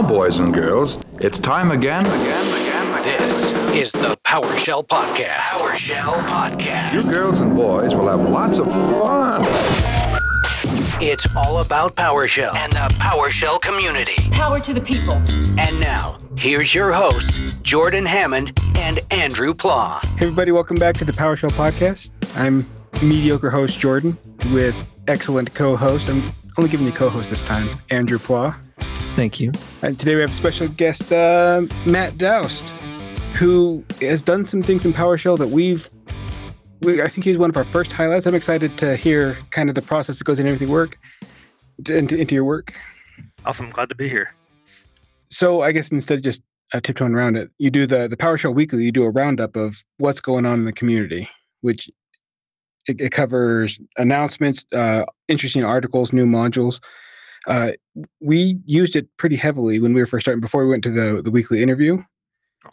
Now, boys and girls, it's time again, again, again. This is the PowerShell Podcast. PowerShell Podcast. You girls and boys will have lots of fun. It's all about PowerShell and the PowerShell community. Power to the people. And now, here's your hosts, Jordan Hammond and Andrew Pla. Hey, everybody, welcome back to the PowerShell Podcast. I'm mediocre host Jordan with excellent co host. I'm only giving you co host this time, Andrew Pla. Thank you. And today we have special guest uh, Matt Dowst, who has done some things in PowerShell that we've. We, I think he's one of our first highlights. I'm excited to hear kind of the process that goes into everything work, into, into your work. Awesome. Glad to be here. So I guess instead of just uh, tiptoeing around it, you do the the PowerShell Weekly. You do a roundup of what's going on in the community, which it, it covers announcements, uh, interesting articles, new modules. Uh, we used it pretty heavily when we were first starting before we went to the the weekly interview.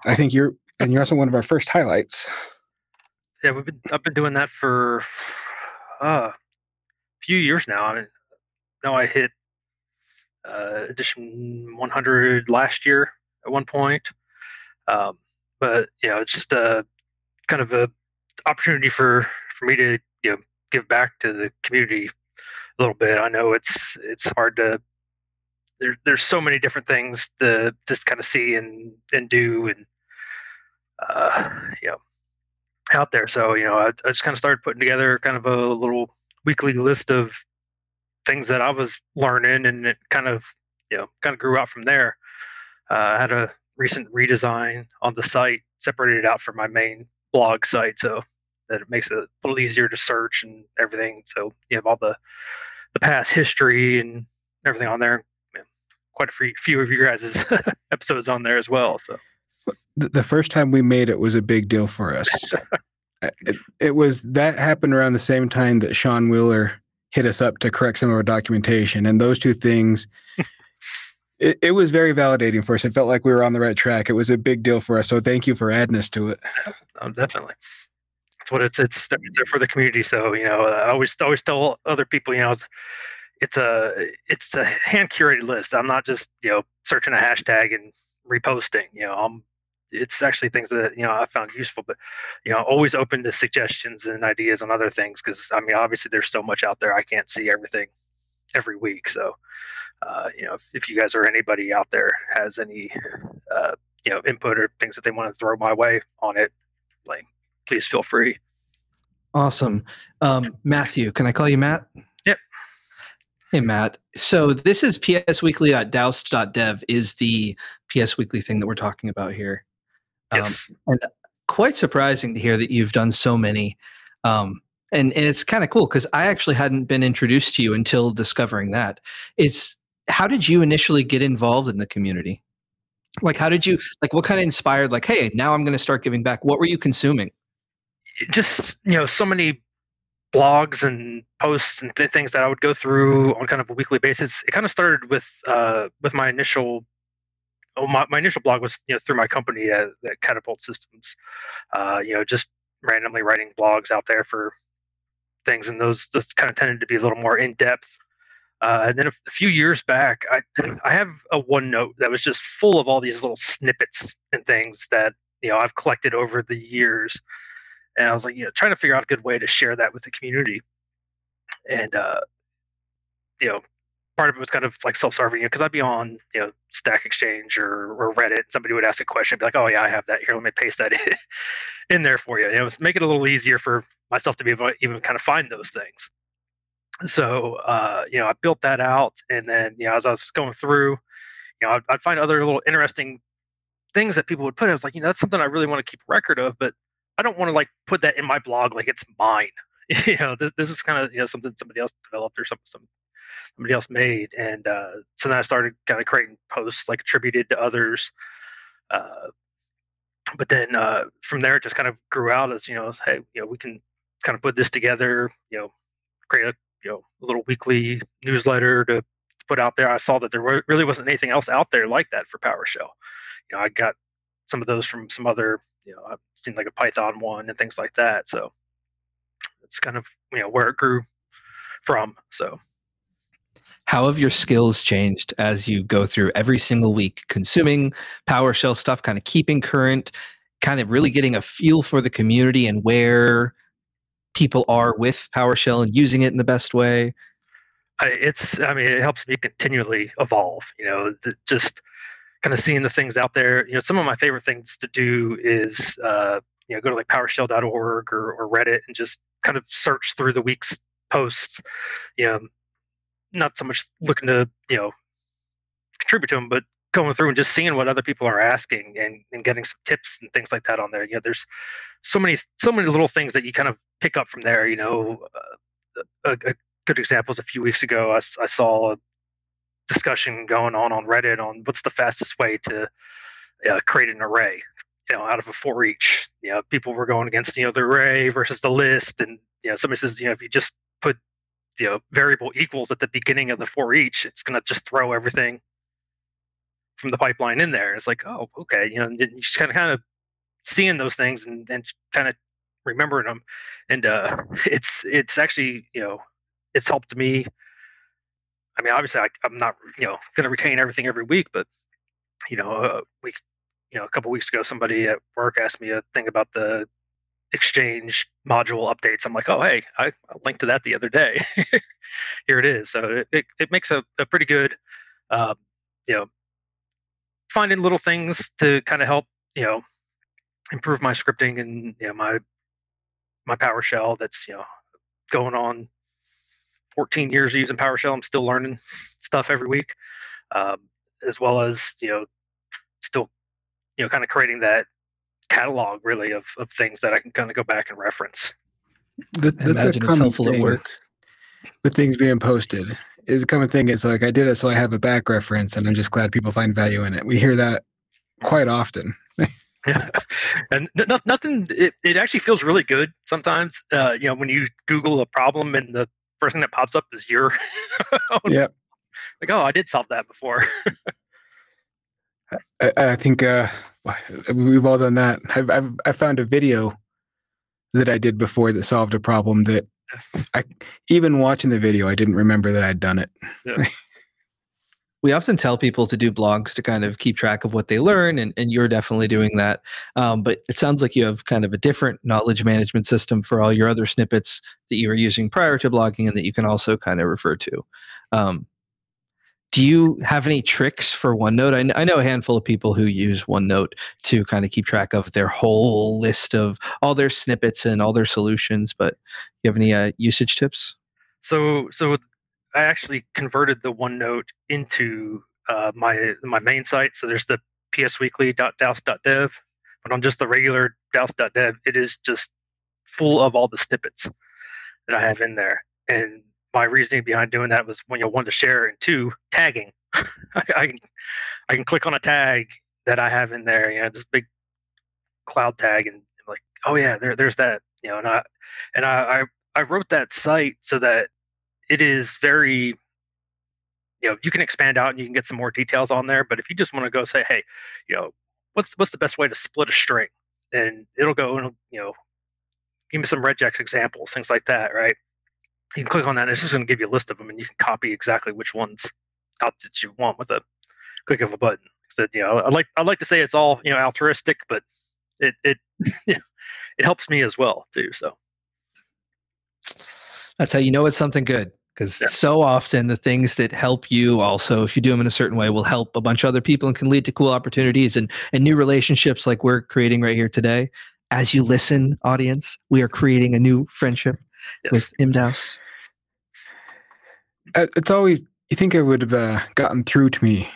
I think you're and you're also one of our first highlights. Yeah, we've been I've been doing that for uh, a few years now. I mean, no, I hit uh, edition 100 last year at one point. Um, but you know, it's just a kind of a opportunity for for me to you know give back to the community little bit. I know it's it's hard to there, there's so many different things to just kind of see and and do and uh, you know out there. So you know, I, I just kind of started putting together kind of a little weekly list of things that I was learning, and it kind of you know kind of grew out from there. Uh, I had a recent redesign on the site, separated out from my main blog site, so that it makes it a little easier to search and everything. So you have all the the past history and everything on there. quite a few, few of your guys' episodes on there as well. So the first time we made it was a big deal for us. Uh, it, it, was that happened around the same time that Sean Wheeler hit us up to correct some of our documentation, and those two things. it, it was very validating for us. It felt like we were on the right track. It was a big deal for us. So thank you for adding us to it. Oh, definitely it's what it's it's it's there for the community. So you know, I always always tell other people, you know, it's, it's a it's a hand curated list. I'm not just you know searching a hashtag and reposting. You know, I'm it's actually things that you know I found useful, but you know, always open to suggestions and ideas on other things because I mean, obviously, there's so much out there. I can't see everything every week, so. Uh, you know, if, if you guys or anybody out there has any, uh, you know, input or things that they want to throw my way on it, like please feel free. Awesome. Um, Matthew, can I call you Matt? Yep. Hey, Matt. So this is psweekly.dowst.dev is the PS Weekly thing that we're talking about here. Um, yes. And quite surprising to hear that you've done so many. Um, and, and it's kind of cool because I actually hadn't been introduced to you until discovering that. It's how did you initially get involved in the community? Like, how did you, like, what kind of inspired, like, hey, now I'm going to start giving back? What were you consuming? Just you know so many blogs and posts and th- things that I would go through on kind of a weekly basis. It kind of started with uh, with my initial. Oh, my, my initial blog was you know through my company at, at Catapult Systems, uh, you know just randomly writing blogs out there for things, and those those kind of tended to be a little more in depth. Uh, and then a, a, few years back, I I have a OneNote that was just full of all these little snippets and things that you know I've collected over the years and I was like, you know, trying to figure out a good way to share that with the community. And uh, you know, part of it was kind of like self-serving, you know, because I'd be on, you know, Stack Exchange or, or Reddit, somebody would ask a question, be like, "Oh yeah, I have that here. Let me paste that in, in there for you." You know, make it a little easier for myself to be able to even kind of find those things. So, uh, you know, I built that out, and then you know, as I was going through, you know, I'd, I'd find other little interesting things that people would put. In. I was like, you know, that's something I really want to keep record of, but I don't want to like put that in my blog like it's mine. you know, this, this is kind of you know something somebody else developed or something some, somebody else made, and uh, so then I started kind of creating posts like attributed to others. Uh, but then uh, from there, it just kind of grew out as you know, hey, you know, we can kind of put this together. You know, create a you know a little weekly newsletter to, to put out there. I saw that there really wasn't anything else out there like that for PowerShell. You know, I got some of those from some other, you know, I've seen like a Python one and things like that. So it's kind of, you know, where it grew from. So how have your skills changed as you go through every single week consuming PowerShell stuff, kind of keeping current, kind of really getting a feel for the community and where people are with PowerShell and using it in the best way? I, it's I mean it helps me continually evolve. You know, just kind of seeing the things out there. You know, some of my favorite things to do is uh, you know go to like PowerShell.org or, or Reddit and just kind of search through the week's posts. You know, not so much looking to you know contribute to them, but going through and just seeing what other people are asking and, and getting some tips and things like that on there. You know, there's so many so many little things that you kind of pick up from there. You know, uh, a, a, good example is a few weeks ago I, I saw a discussion going on on Reddit on what's the fastest way to uh, create an array. You know, out of a for each. You know, people were going against you know the array versus the list, and you know somebody says you know if you just put you know variable equals at the beginning of the for each, it's going to just throw everything from the pipeline in there. It's like, oh, okay, you know, you just kind of kind of seeing those things and, and kind of remembering them, and uh, it's it's actually you know it's helped me. I mean, obviously, I, am not you know going to retain everything every week, but you know, uh, we you know a couple weeks ago, somebody at work asked me a thing about the exchange module updates. I'm like, oh hey, I, I linked to that the other day. Here it is. So it, it, it makes a, a pretty good uh, you know finding little things to kind of help you know improve my scripting and you know my my PowerShell that's you know going on 14 years using PowerShell. I'm still learning stuff every week, um, as well as you know still you know kind of creating that catalog really of, of things that I can kind of go back and reference. That, that's Imagine a it's helpful at work with things being posted is a common thing. It's like I did it so I have a back reference, and I'm just glad people find value in it. We hear that quite often. yeah. and n- nothing. It, it actually feels really good sometimes. Uh, you know, when you Google a problem and the first thing that pops up is your. yeah. Like, oh, I did solve that before. I, I, think uh, we've all done that. I've, I've I found a video that I did before that solved a problem that I even watching the video, I didn't remember that I'd done it. Yeah. we often tell people to do blogs to kind of keep track of what they learn, and, and you're definitely doing that. Um, but it sounds like you have kind of a different knowledge management system for all your other snippets that you were using prior to blogging and that you can also kind of refer to. Um, do you have any tricks for OneNote? I, I, know a handful of people who use OneNote to kind of keep track of their whole list of all their snippets and all their solutions, but you have any uh, usage tips? So, so I actually converted the OneNote into uh, my my main site. So there's the psweekly.dowst.dev, but on just the regular dowst.dev, it is just full of all the snippets that I have in there. And my reasoning behind doing that was when you want to share, and two, tagging. I, I, can click on a tag that I have in there, you know, this big cloud tag, and like, oh yeah, there, there's that, you know, and I and I, I I wrote that site so that it is very you know you can expand out and you can get some more details on there but if you just want to go say hey you know what's what's the best way to split a string? And it'll go and you know give me some regex examples things like that right? You can click on that and it's just going to give you a list of them and you can copy exactly which ones out that you want with a click of a button. So you know i like i like to say it's all you know altruistic but it it yeah it helps me as well too so. That's how you know it's something good because yeah. so often the things that help you also if you do them in a certain way will help a bunch of other people and can lead to cool opportunities and and new relationships like we're creating right here today as you listen audience we are creating a new friendship yes. with MDowst uh, it's always you think it would have uh, gotten through to me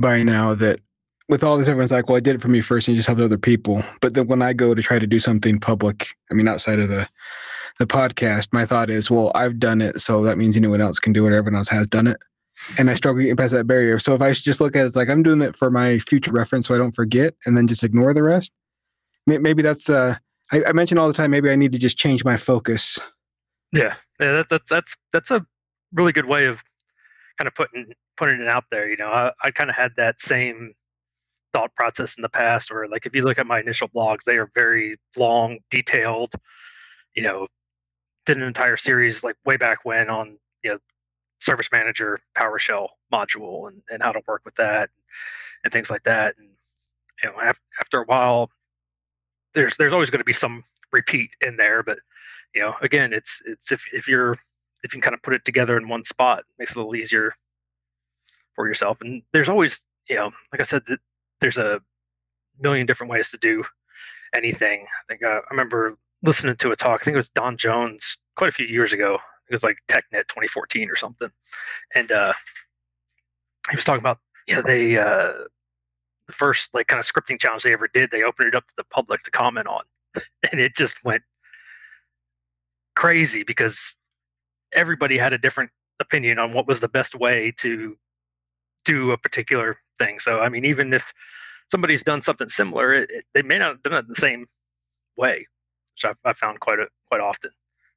by now that with all this everyone's like well i did it for me first and you just helped other people but then when i go to try to do something public i mean outside of the the podcast, my thought is, well, I've done it, so that means anyone else can do it. Everyone else has done it, and I struggle getting past that barrier. So if I just look at it like I'm doing it for my future reference, so I don't forget, and then just ignore the rest, maybe that's. uh I, I mention all the time. Maybe I need to just change my focus. Yeah, yeah, that, that's that's that's a really good way of kind of putting putting it out there. You know, I, I kind of had that same thought process in the past, where like if you look at my initial blogs, they are very long, detailed, you know, did an entire series like way back when on you know service manager PowerShell module and, and how to work with that and things like that. And you know, after a while, there's there's always going to be some repeat in there, but you know, again, it's it's if if you're if you can kind of put it together in one spot, it makes it a little easier for yourself. And there's always, you know, like I said, there's a million different ways to do anything. I think uh, I remember listening to a talk. I think it was Don Jones quite a few years ago. It was like TechEd 2014 or something, and uh, he was talking about yeah they uh, the first like kind of scripting challenge they ever did. They opened it up to the public to comment on, and it just went crazy because everybody had a different opinion on what was the best way to do a particular thing. So I mean, even if somebody's done something similar, it, it, they may not have done it the same way, which I've, I've found quite a, quite often.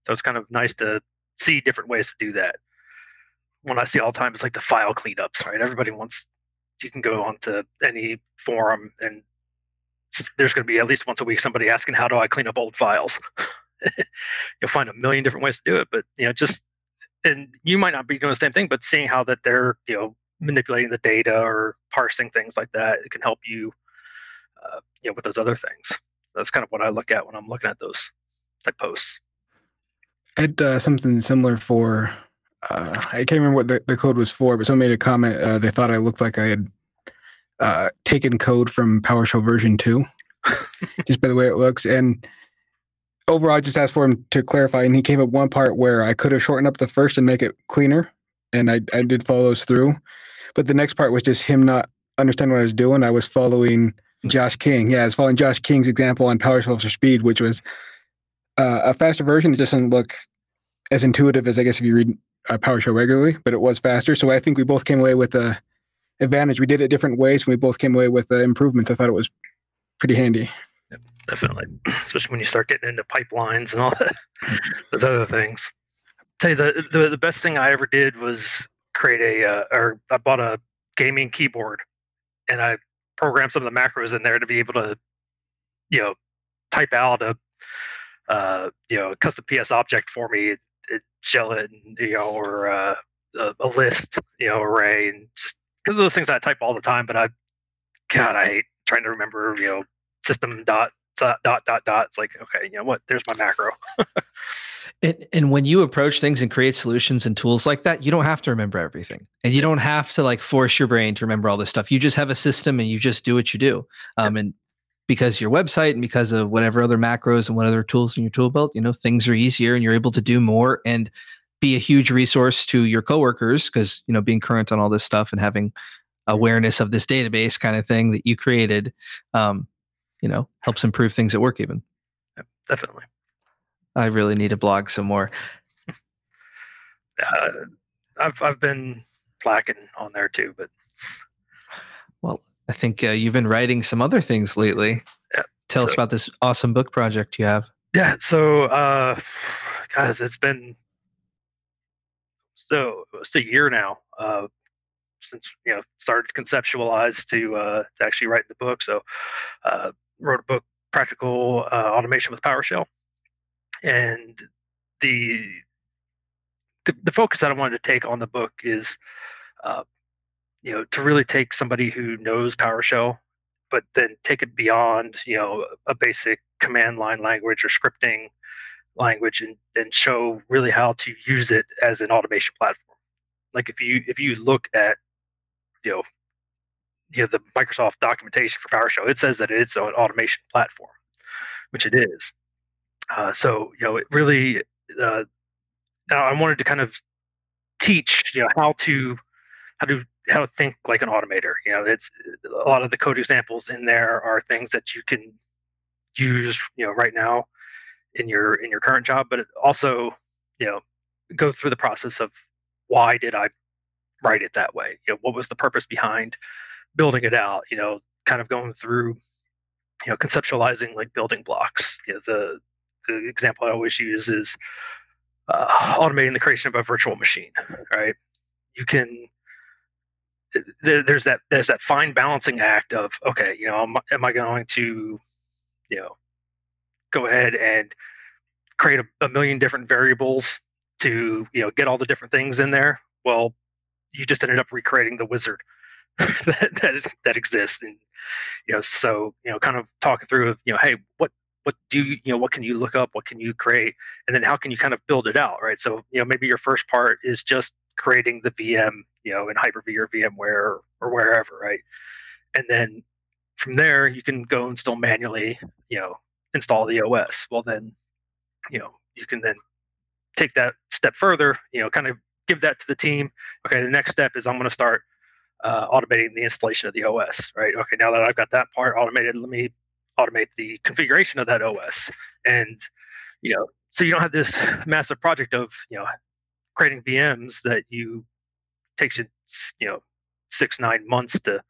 So it's kind of nice to see different ways to do that. When I see all the time, it's like the file cleanups, right? Everybody wants you can go onto any forum and there's going to be at least once a week somebody asking how do I clean up old files. You'll find a million different ways to do it, but you know, just and you might not be doing the same thing, but seeing how that they're you know manipulating the data or parsing things like that, it can help you, uh, you know, with those other things. That's kind of what I look at when I'm looking at those type posts. I had uh, something similar for. Uh, I can't remember what the, the code was for, but someone made a comment. Uh, they thought I looked like I had uh, taken code from PowerShell version two, just by the way it looks. And overall, I just asked for him to clarify, and he came up one part where I could have shortened up the first and make it cleaner, and I I did follow those through. But the next part was just him not understanding what I was doing. I was following Josh King. Yeah, I was following Josh King's example on PowerShell for Speed, which was uh, a faster version. It doesn't look as intuitive as I guess if you read uh, PowerShell regularly, but it was faster. So I think we both came away with a advantage. We did it different ways, and we both came away with uh, improvements. I thought it was pretty handy. Yep, definitely, especially when you start getting into pipelines and all that, those other things. I'll tell you the, the the best thing I ever did was create a uh, or I bought a gaming keyboard, and I programmed some of the macros in there to be able to, you know, type out a uh, you know, custom PS object for me, shell it, and, you know, or uh, a, a, list, you know, array, and just because those things I type all the time. But I, God, I hate trying to remember, you know, system dot dot dot dot dot. It's like, okay, you know what? There's my macro. and, and when you approach things and create solutions and tools like that, you don't have to remember everything, and you don't have to like force your brain to remember all this stuff. You just have a system, and you just do what you do. Um, and because your website and because of whatever other macros and what other tools in your tool belt, you know, things are easier and you're able to do more and be a huge resource to your coworkers because, you know, being current on all this stuff and having awareness of this database kind of thing that you created, um, you know, helps improve things at work even. Yeah, definitely. I really need to blog some more. uh, I've, I've been slacking on there too, but well, I think uh, you've been writing some other things lately. Yeah. Tell so, us about this awesome book project you have. Yeah. So, uh, guys, it's been so it's a year now uh, since you know started to conceptualize to uh, to actually write the book. So, uh, wrote a book, Practical uh, Automation with PowerShell, and the, the the focus that I wanted to take on the book is uh, you know to really take somebody who knows PowerShell, but then take it beyond you know a basic command line language or scripting language and then show really how to use it as an automation platform. Like if you if you look at you know you know the Microsoft documentation for PowerShell, it says that it's an automation platform, which it is. Uh, so you know it really. Uh, I wanted to kind of teach you know how to how to how to think like an automator. You know, it's a lot of the code examples in there are things that you can use, you know, right now in your in your current job, but also, you know, go through the process of why did I write it that way? You know, what was the purpose behind building it out? You know, kind of going through, you know, conceptualizing like building blocks. You know, the the example I always use is uh, automating the creation of a virtual machine. Right? You can there's that there's that fine balancing act of okay, you know, am, am I going to, you know, go ahead and create a, a, million different variables to you know get all the different things in there, well, you just ended up recreating the wizard that, that that exists, and you know, so you know, kind of talking through, of you know, hey, what what do you, you know, what can you look up, what can you create, and then how can you kind of build it out, right? So you know, maybe your first part is just creating the VM, you know, in Hyper-V or VMware or, wherever, right? And then from there, you can go and still manually, you know, install the OS. Well, then, you know, you can then take that step further, you know, kind of give that to the team. Okay, the next step is I'm going to start uh, automating the installation of the OS, right? Okay, now that I've got that part automated, let me automate the configuration of that OS. And, you know, so you don't have this massive project of, you know, creating VMs that you takes you, you know, six, nine months to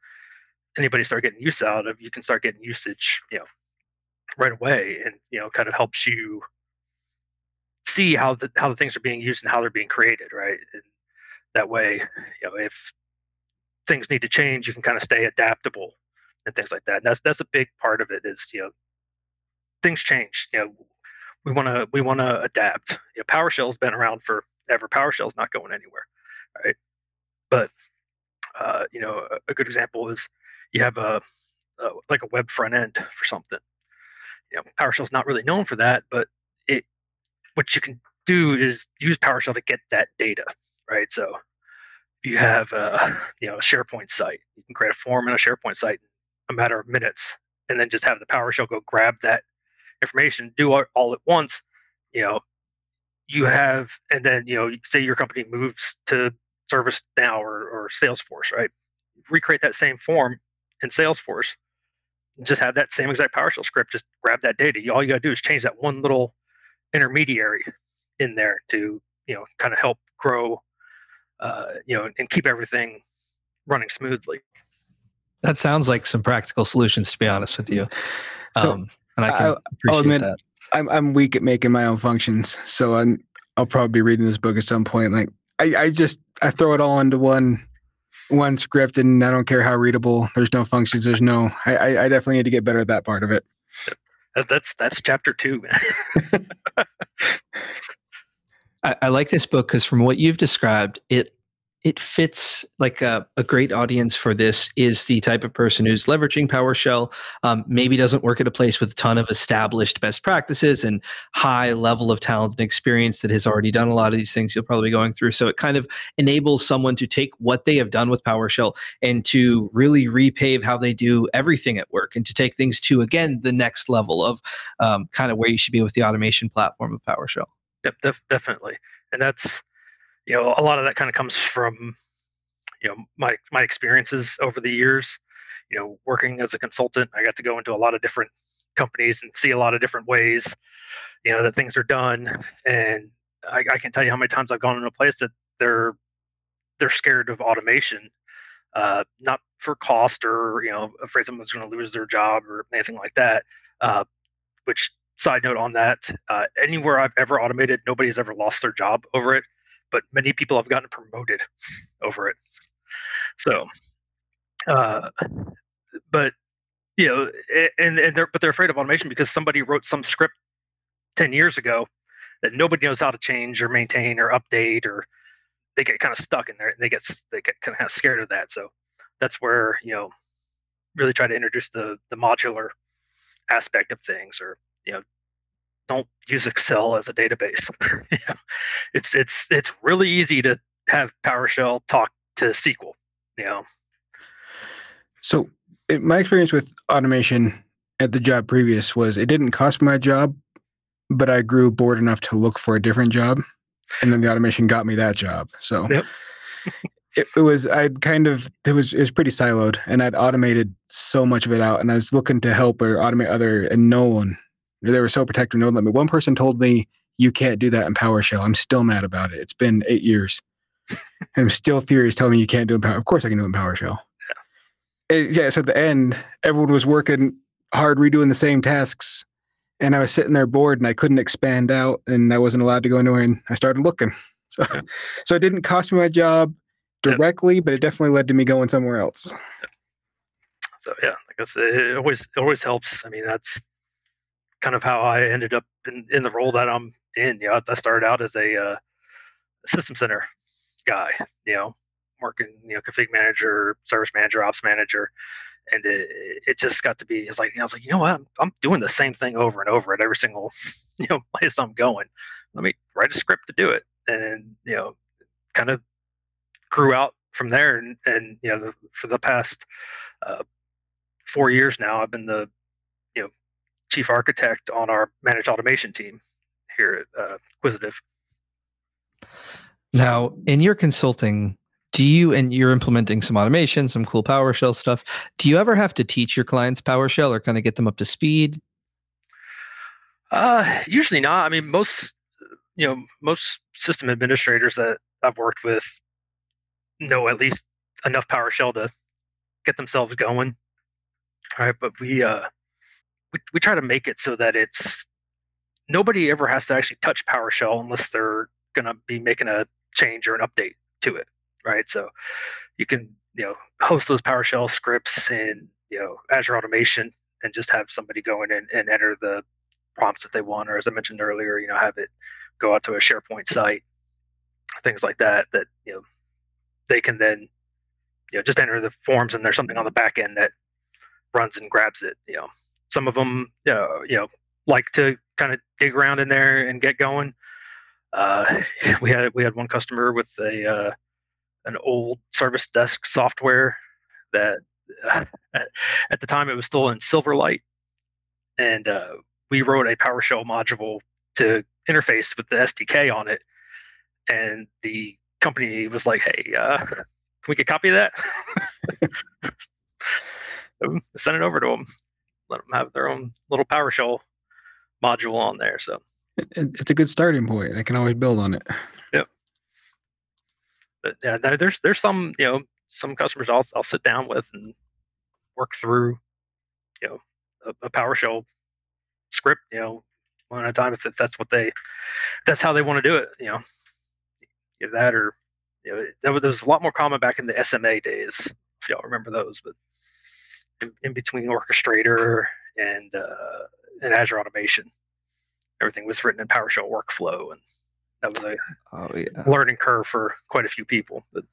anybody start getting use out of. You can start getting usage, you know, right away and, you know, kind of helps you see how the how the things are being used and how they're being created, right? And that way, you know, if things need to change, you can kind of stay adaptable and things like that. And that's that's a big part of it is you know things change. You know, we want to we want to adapt. You know, PowerShell's been around forever. PowerShell's not going anywhere, right? But uh, you know, a, a good example is you have a, a like a web front end for something. You know, PowerShell's not really known for that, but it what you can do is use PowerShell to get that data, right? So you have a you know a SharePoint site. You can create a form in a SharePoint site in a matter of minutes, and then just have the PowerShell go grab that information, do it all at once. You know, you have, and then you know, say your company moves to ServiceNow or, or Salesforce, right? Recreate that same form in Salesforce. Just have that same exact PowerShell script. Just grab that data. All you got to do is change that one little intermediary in there to you know kind of help grow uh, you know and keep everything running smoothly that sounds like some practical solutions to be honest with you so um, and i can I, appreciate admit, that I'm I'm weak at making my own functions, so I'm I'll probably be reading this book at some point. Like I, I just I throw it all into one one script, and I don't care how readable. There's no functions. There's no. I I, I definitely need to get better at that part of it. that, that's that's chapter two man I, I like this book because from what you've described, it it fits like a, a, great audience for this is the type of person who's leveraging PowerShell, um, maybe doesn't work at a place with a ton of established best practices and high level of talent and experience that has already done a lot of these things you'll probably be going through. So it kind of enables someone to take what they have done with PowerShell and to really repave how they do everything at work and to take things to, again, the next level of um, kind of where you should be with the automation platform of PowerShell. Yep, def- definitely. And that's, you know, a lot of that kind of comes from, you know, my my experiences over the years. You know, working as a consultant, I got to go into a lot of different companies and see a lot of different ways, you know, that things are done. And I, I can tell you how many times I've gone into a place that they're they're scared of automation, uh, not for cost or you know afraid someone's going to lose their job or anything like that. Uh, which side note on that, uh, anywhere I've ever automated, nobody's ever lost their job over it, but many people have gotten promoted over it. So, uh, but you know, and and they're but they're afraid of automation because somebody wrote some script ten years ago that nobody knows how to change or maintain or update or they get kind of stuck in there. They get they get kind of scared of that. So that's where you know really try to introduce the the modular aspect of things or you know don't use excel as a database. It's it's it's really easy to have powershell talk to sql you know? So it, my experience with automation at the job previous was it didn't cost my job but i grew bored enough to look for a different job and then the automation got me that job so. Yep. it, it was i'd kind of it was it was pretty siloed and i'd automated so much of it out and i was looking to help or automate other and no one they were so protective. No one let me. One person told me you can't do that in PowerShell. I'm still mad about it. It's been eight years. and I'm still furious telling me you can't do it in Power. Of course I can do it in PowerShell. Yeah. It, yeah. So at the end, everyone was working hard, redoing the same tasks. And I was sitting there bored and I couldn't expand out and I wasn't allowed to go anywhere. And I started looking. So, yeah. so it didn't cost me my job directly, but it definitely led to me going somewhere else. So yeah, I guess it always it always helps. I mean, that's kind of how I ended up in, in the role that I'm in. You know, I started out as a uh, system center guy, you know, working, you know, config manager, service manager, ops manager. And it, it just got to be, it's like, I was like, you know what? I'm, I'm doing the same thing over and over at every single, you know, place I'm going. Let me write a script to do it. And, you know, kind of grew out from there. And, and you know, for the past uh, four years now, I've been the, chief architect on our managed automation team here at uh, Quisitive. Now, in your consulting, do you and you're implementing some automation, some cool PowerShell stuff? Do you ever have to teach your clients PowerShell or kind of get them up to speed? Uh, usually not. I mean, most you know most system administrators that I've worked with know at least enough PowerShell to get themselves going. All right, but we uh we, we try to make it so that it's nobody ever has to actually touch PowerShell unless they're going to be making a change or an update to it, right? So you can you know host those PowerShell scripts in you know Azure Automation and just have somebody go in and, and enter the prompts that they want, or as I mentioned earlier, you know have it go out to a SharePoint site, things like that. That you know they can then you know just enter the forms and there's something on the back end that runs and grabs it. You know some of them know, you know like to kind of dig around in there and get going. Uh, we had we had one customer with a uh, an old service desk software that uh, at the time it was still in Silverlight, and uh, we wrote a PowerShell module to interface with the SDK on it, and the company was like, "Hey, uh, can we get a copy of that?" Send it over to them. Let them have their own little PowerShell module on there. So it's a good starting point. I can always build on it. Yep. But yeah, there's there's some you know some customers I'll I'll sit down with and work through you know a, a PowerShell script you know one at a time if that's what they that's how they want to do it you know Give that or you know that was, was a lot more common back in the SMA days if y'all remember those but in, in between orchestrator and uh, and Azure Automation. Everything was written in PowerShell workflow, and that was a oh, yeah. learning curve for quite a few people. But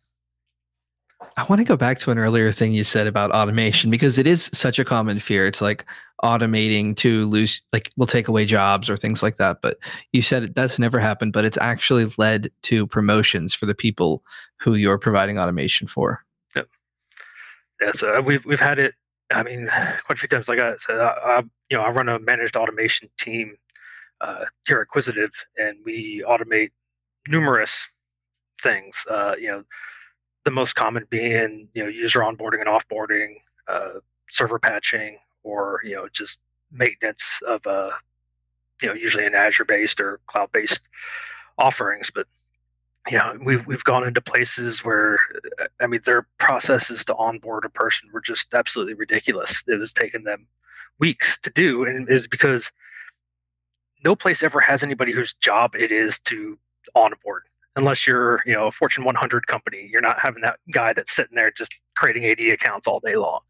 I want to go back to an earlier thing you said about automation because it is such a common fear. It's like automating to lose, like, will take away jobs or things like that. But you said it does never happened, but it's actually led to promotions for the people who you're providing automation for. Yep. Yeah. So we've we've had it I mean, quite a few times, like I said, I, I you know, I run a managed automation team uh, here at Quisitive, and we automate numerous things. Uh, you know, the most common being you know user onboarding and offboarding, uh, server patching, or you know just maintenance of uh, you know usually an Azure based or cloud based offerings. But you know, we've we've gone into places where I mean their processes to onboard a person were just absolutely ridiculous. It was taking them weeks to do, and it is because no place ever has anybody whose job it is to onboard. Unless you're, you know, a Fortune 100 company, you're not having that guy that's sitting there just creating AD accounts all day long,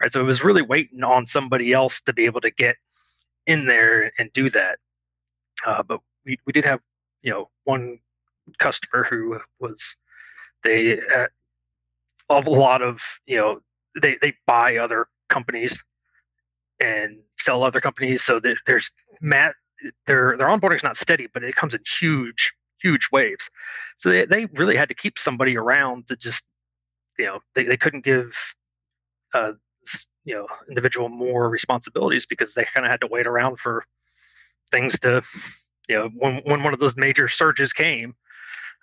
right? So it was really waiting on somebody else to be able to get in there and do that. Uh, but we, we did have, you know, one customer who was they uh, a lot of you know they they buy other companies and sell other companies so that there's mat their their onboarding is not steady but it comes in huge huge waves. So they, they really had to keep somebody around to just you know they, they couldn't give uh you know individual more responsibilities because they kind of had to wait around for things to you know when when one of those major surges came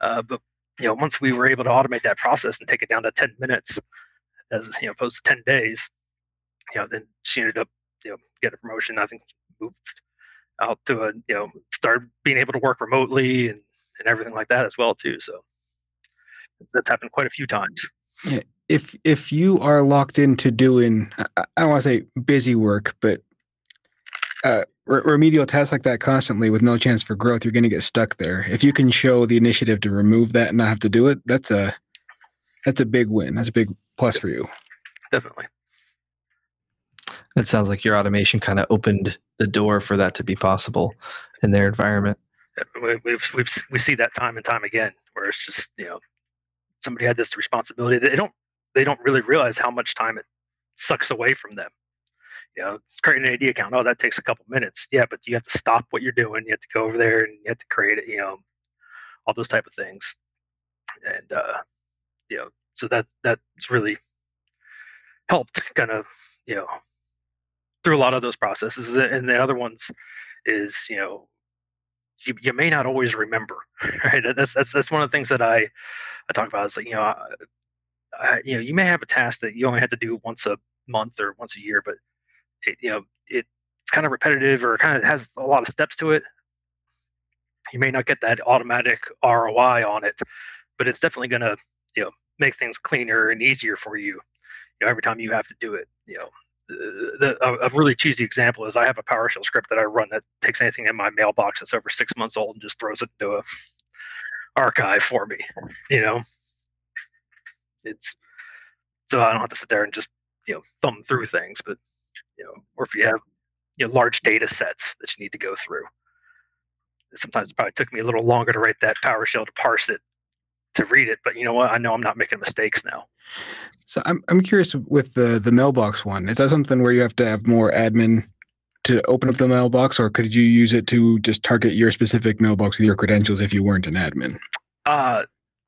uh, but you know, once we were able to automate that process and take it down to 10 minutes, as you know, opposed to 10 days, you know, then she ended up, you know, get a promotion. I think moved out to a, you know, start being able to work remotely and, and everything like that as well too. So that's happened quite a few times. Yeah. If if you are locked into doing, I don't want to say busy work, but uh, remedial tasks like that constantly with no chance for growth, you're going to get stuck there. If you can show the initiative to remove that and not have to do it, that's a that's a big win. That's a big plus for you. Definitely. It sounds like your automation kind of opened the door for that to be possible in their environment. we, we've, we've, we see that time and time again, where it's just you know somebody had this responsibility. They don't they don't really realize how much time it sucks away from them. You know, it's creating an AD account. Oh, that takes a couple minutes. Yeah, but you have to stop what you're doing. You have to go over there and you have to create it. You know, all those type of things. And uh, you know, so that that's really helped kind of you know through a lot of those processes. And the other ones is you know you, you may not always remember right that's that's that's one of the things that i i talk about is like you know I, I, you know you may have a task that you only have to do once a month or once a year but it, you know it's kind of repetitive or kind of has a lot of steps to it you may not get that automatic roi on it but it's definitely going to you know make things cleaner and easier for you you know every time you have to do it you know the, a, a, really cheesy example is I have a PowerShell script that I run that takes anything in my mailbox that's over six months old and just throws it into a archive for me. You know, it's so I don't have to sit there and just you know thumb through things, but you know, or if you have you know large data sets that you need to go through. Sometimes it probably took me a little longer to write that PowerShell to parse it to read it, but you know what? I know I'm not making mistakes now. So I'm I'm curious with the the mailbox one. Is that something where you have to have more admin to open up the mailbox, or could you use it to just target your specific mailbox with your credentials if you weren't an admin? Uh,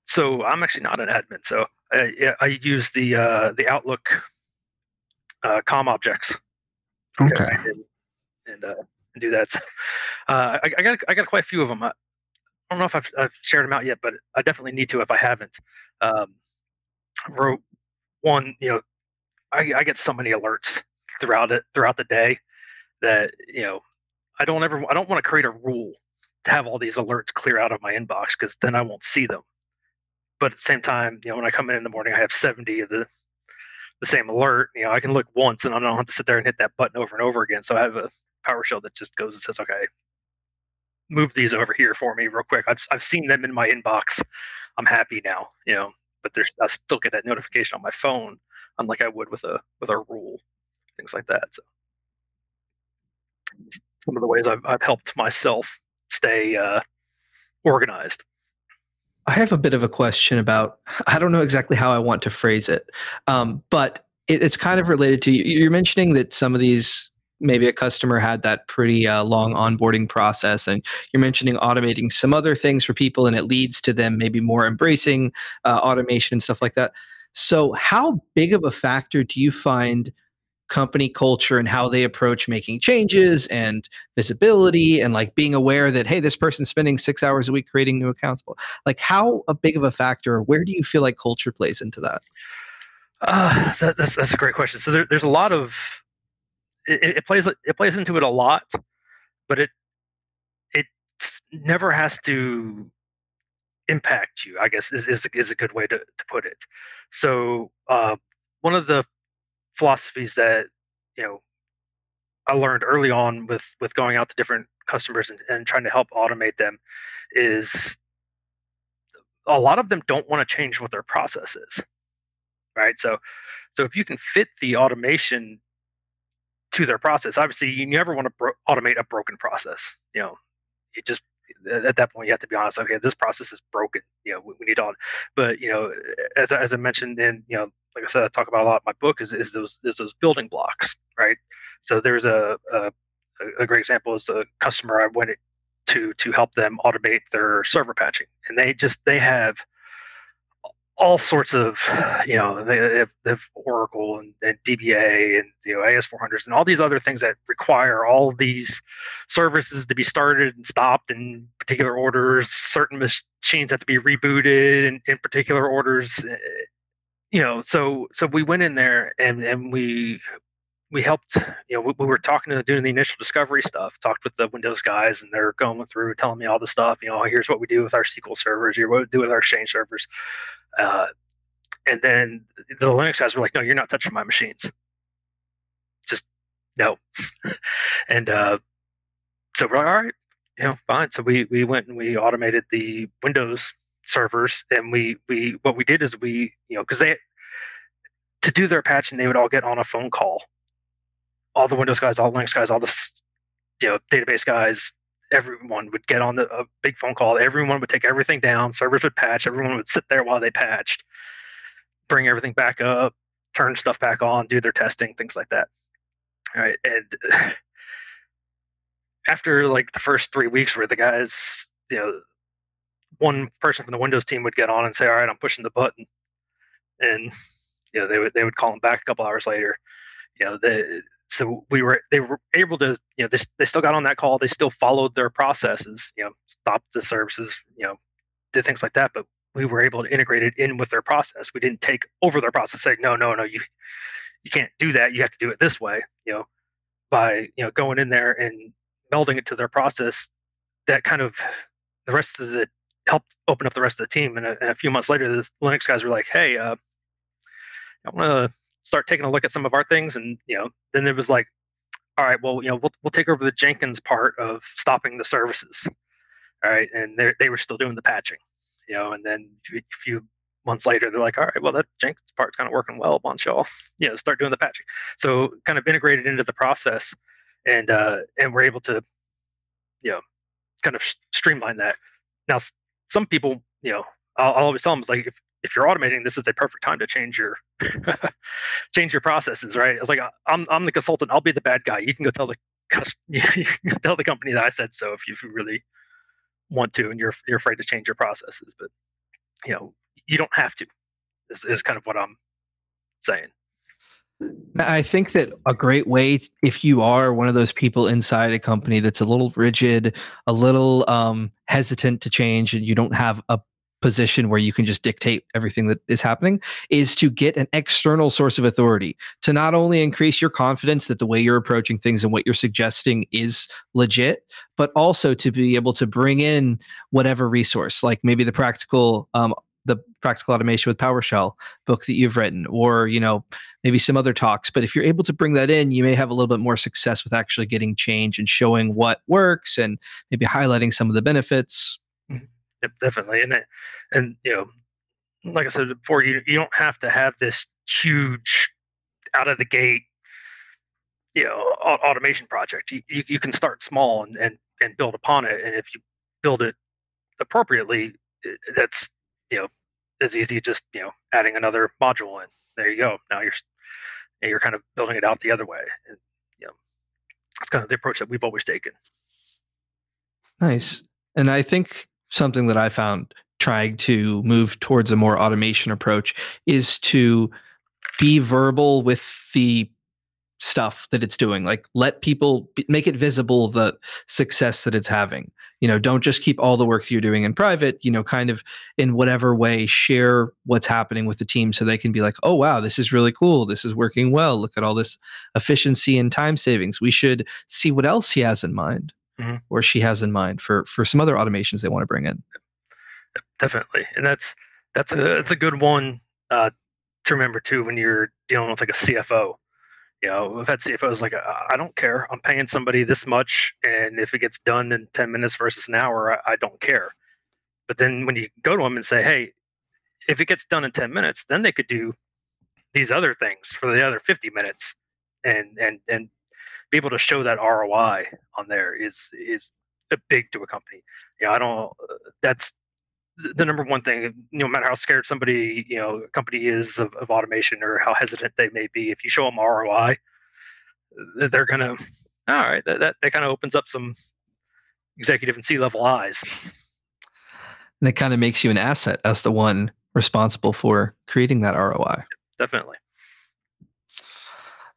so I'm actually not an admin. So I, I use the uh, the Outlook uh, com objects. Okay. And, and, uh, do that. So, uh, I, I, got I got quite a few of them. I don't know if I've, I've shared them out yet, but I definitely need to if I haven't. Um, wrote one, you know, I, I get so many alerts throughout it throughout the day that you know I don't ever I don't want to create a rule to have all these alerts clear out of my inbox because then I won't see them. But at the same time, you know, when I come in in the morning, I have 70 of the the same alert. You know, I can look once and I don't have to sit there and hit that button over and over again. So I have a PowerShell that just goes and says, okay, move these over here for me real quick. I've I've seen them in my inbox. I'm happy now. You know, but there's I still get that notification on my phone, unlike I would with a with a rule, things like that. So some of the ways I've I've helped myself stay uh, organized. I have a bit of a question about I don't know exactly how I want to phrase it, um, but it, it's kind of related to you're mentioning that some of these maybe a customer had that pretty uh, long onboarding process and you're mentioning automating some other things for people and it leads to them maybe more embracing uh, automation and stuff like that. So how big of a factor do you find company culture and how they approach making changes and visibility and like being aware that hey this person's spending six hours a week creating new accounts like how a big of a factor where do you feel like culture plays into that uh, that, that's, that's a great question so there, there's a lot of it, it plays it plays into it a lot, but it it never has to impact you. I guess is is, is a good way to, to put it. So uh, one of the philosophies that you know I learned early on with with going out to different customers and, and trying to help automate them is a lot of them don't want to change what their process is right so so if you can fit the automation to their process. Obviously, you never want to bro- automate a broken process. You know, you just at that point you have to be honest. Okay, this process is broken. You know, we, we need to. But you know, as as I mentioned in you know, like I said, I talk about a lot in my book is is those is those building blocks, right? So there's a a, a great example is a customer I went to to help them automate their server patching, and they just they have all sorts of, you know, they have, they have Oracle and, and, DBA and you know AS400s and all these other things that require all these services to be started and stopped in particular orders. Certain machines have to be rebooted in, in particular orders. Eh, You know, so so we went in there and and we we helped. You know, we, we were talking to doing the initial discovery stuff. Talked with the Windows guys, and they're going through telling me all the stuff. You know, here's what we do with our SQL servers. Here's what we do with our Exchange servers uh, and then the Linux guys were like, "No, you're not touching my machines. Just no." and uh, so we're like, "All right, you know, fine." So we we went and we automated the Windows servers, and we we what we did is we you know because they to do their patching, they would all get on a phone call. All the Windows guys, all the Linux guys, all the you know database guys, everyone would get on the, a big phone call. Everyone would take everything down. Servers would patch. Everyone would sit there while they patched, bring everything back up, turn stuff back on, do their testing, things like that. All right, and after like the first three weeks, where the guys, you know, one person from the Windows team would get on and say, "All right, I'm pushing the button," and you know they would they would call him back a couple hours later. You know, the so we were they were able to you know they, they still got on that call. They still followed their processes you know stopped the services you know did things like that but we were able to integrate it in with their process. We didn't take over their process say no no no you you can't do that. You have to do it this way you know by you know going in there and melding it to their process that kind of the rest of the helped open up the rest of the team and a, and a few months later the linux guys were like hey uh, i want to start taking a look at some of our things and you know then it was like all right well you know we'll, we'll take over the jenkins part of stopping the services all right and they they were still doing the patching you know and then a few months later they're like all right well that jenkins part's kind of working well don't y'all you know start doing the patching. So kind of integrated into the process and uh and we're able to you know kind of streamline that. Now some people you know I'll, I'll always tell them it's like if, if you're automating, this is a perfect time to change your change your processes, right? It's like uh, I'm I'm the consultant. I'll be the bad guy. You can go tell the tell the company that I said so if you, if you really want to, and you're you're afraid to change your processes. But you know, you don't have to. Is is kind of what I'm saying. I think that a great way, if you are one of those people inside a company that's a little rigid, a little um, hesitant to change, and you don't have a position where you can just dictate everything that is happening is to get an external source of authority to not only increase your confidence that the way you're approaching things and what you're suggesting is legit but also to be able to bring in whatever resource like maybe the practical um, the practical automation with PowerShell book that you've written, or you know maybe some other talks. But if you're able to bring that in, you may have a little bit more success with actually getting change and showing what works, and maybe highlighting some of the benefits. Mm-hmm. Yep, definitely. And and you know, like I said before, you you don't have to have this huge out of the gate, you know, automation project. You, you, you can start small and, and and build upon it. And if you build it appropriately, that's you know as easy just you know adding another module in. There you go. Now you're you're kind of building it out the other way. And, you know, it's kind of the approach that we've always taken. Nice. And I think something that I found trying to move towards a more automation approach is to be verbal with the stuff that it's doing like let people be, make it visible the success that it's having you know don't just keep all the work that you're doing in private you know kind of in whatever way share what's happening with the team so they can be like oh wow this is really cool. This is working well. Look at all this efficiency and time savings. We should see what else he has in mind mm-hmm. or she has in mind for for some other automations they want to bring in. Definitely and that's that's a that's a good one uh, to remember too when you're dealing with like a cfo you know if i've had cfos like i don't care i'm paying somebody this much and if it gets done in 10 minutes versus an hour I, I don't care but then when you go to them and say hey if it gets done in 10 minutes then they could do these other things for the other 50 minutes and and and be able to show that ROI on there is is big to a company. You know, I don't. Uh, that's the number one thing. No matter how scared somebody, you know, a company is of, of automation or how hesitant they may be, if you show them ROI, they're gonna. All right, that that, that kind of opens up some executive and C level eyes. And it kind of makes you an asset as the one responsible for creating that ROI. Definitely.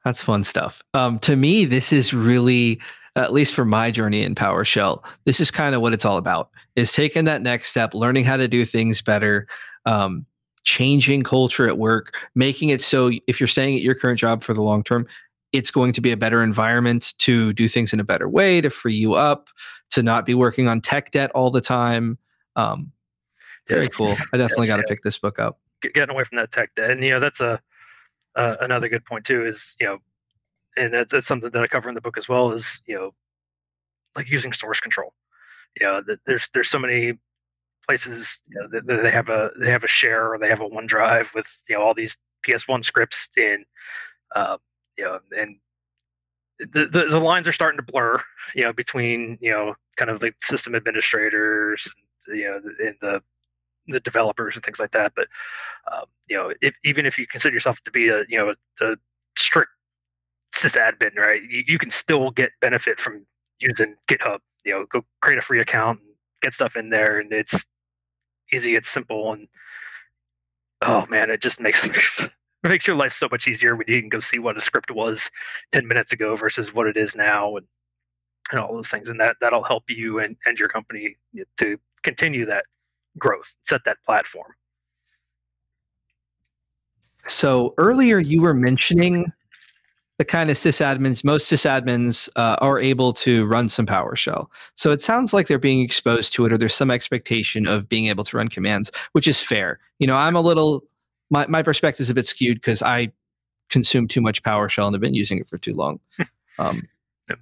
That's fun stuff. Um, to me, this is really, at least for my journey in PowerShell, this is kind of what it's all about: is taking that next step, learning how to do things better, um, changing culture at work, making it so if you're staying at your current job for the long term, it's going to be a better environment to do things in a better way, to free you up, to not be working on tech debt all the time. Um, very yes. cool. I definitely yes, got to yeah. pick this book up. Getting away from that tech debt, and you know that's a uh, another good point too is you know, and that's, that's something that I cover in the book as well is you know, like using source control. You know, there's there's so many places you know, that, that they have a they have a share or they have a OneDrive with you know all these PS1 scripts in, uh, you know, and the, the, the lines are starting to blur, you know, between you know kind of like system administrators, you know, and the the developers and things like that. But um, you know, if, even if you consider yourself to be a you know a, a strict sysadmin, right, you, you, can still get benefit from using GitHub. You know, go create a free account, and get stuff in there, and it's easy, it's simple, and oh man, it just makes it makes your life so much easier when you can go see what a script was 10 minutes ago versus what it is now and, and all those things and that that'll help you and, and your company to continue that growth set that platform so earlier you were mentioning the kind of sysadmins, most sysadmins uh, are able to run some PowerShell. So it sounds like they're being exposed to it, or there's some expectation of being able to run commands, which is fair. You know, I'm a little, my, my perspective is a bit skewed because I consume too much PowerShell and have been using it for too long. Um,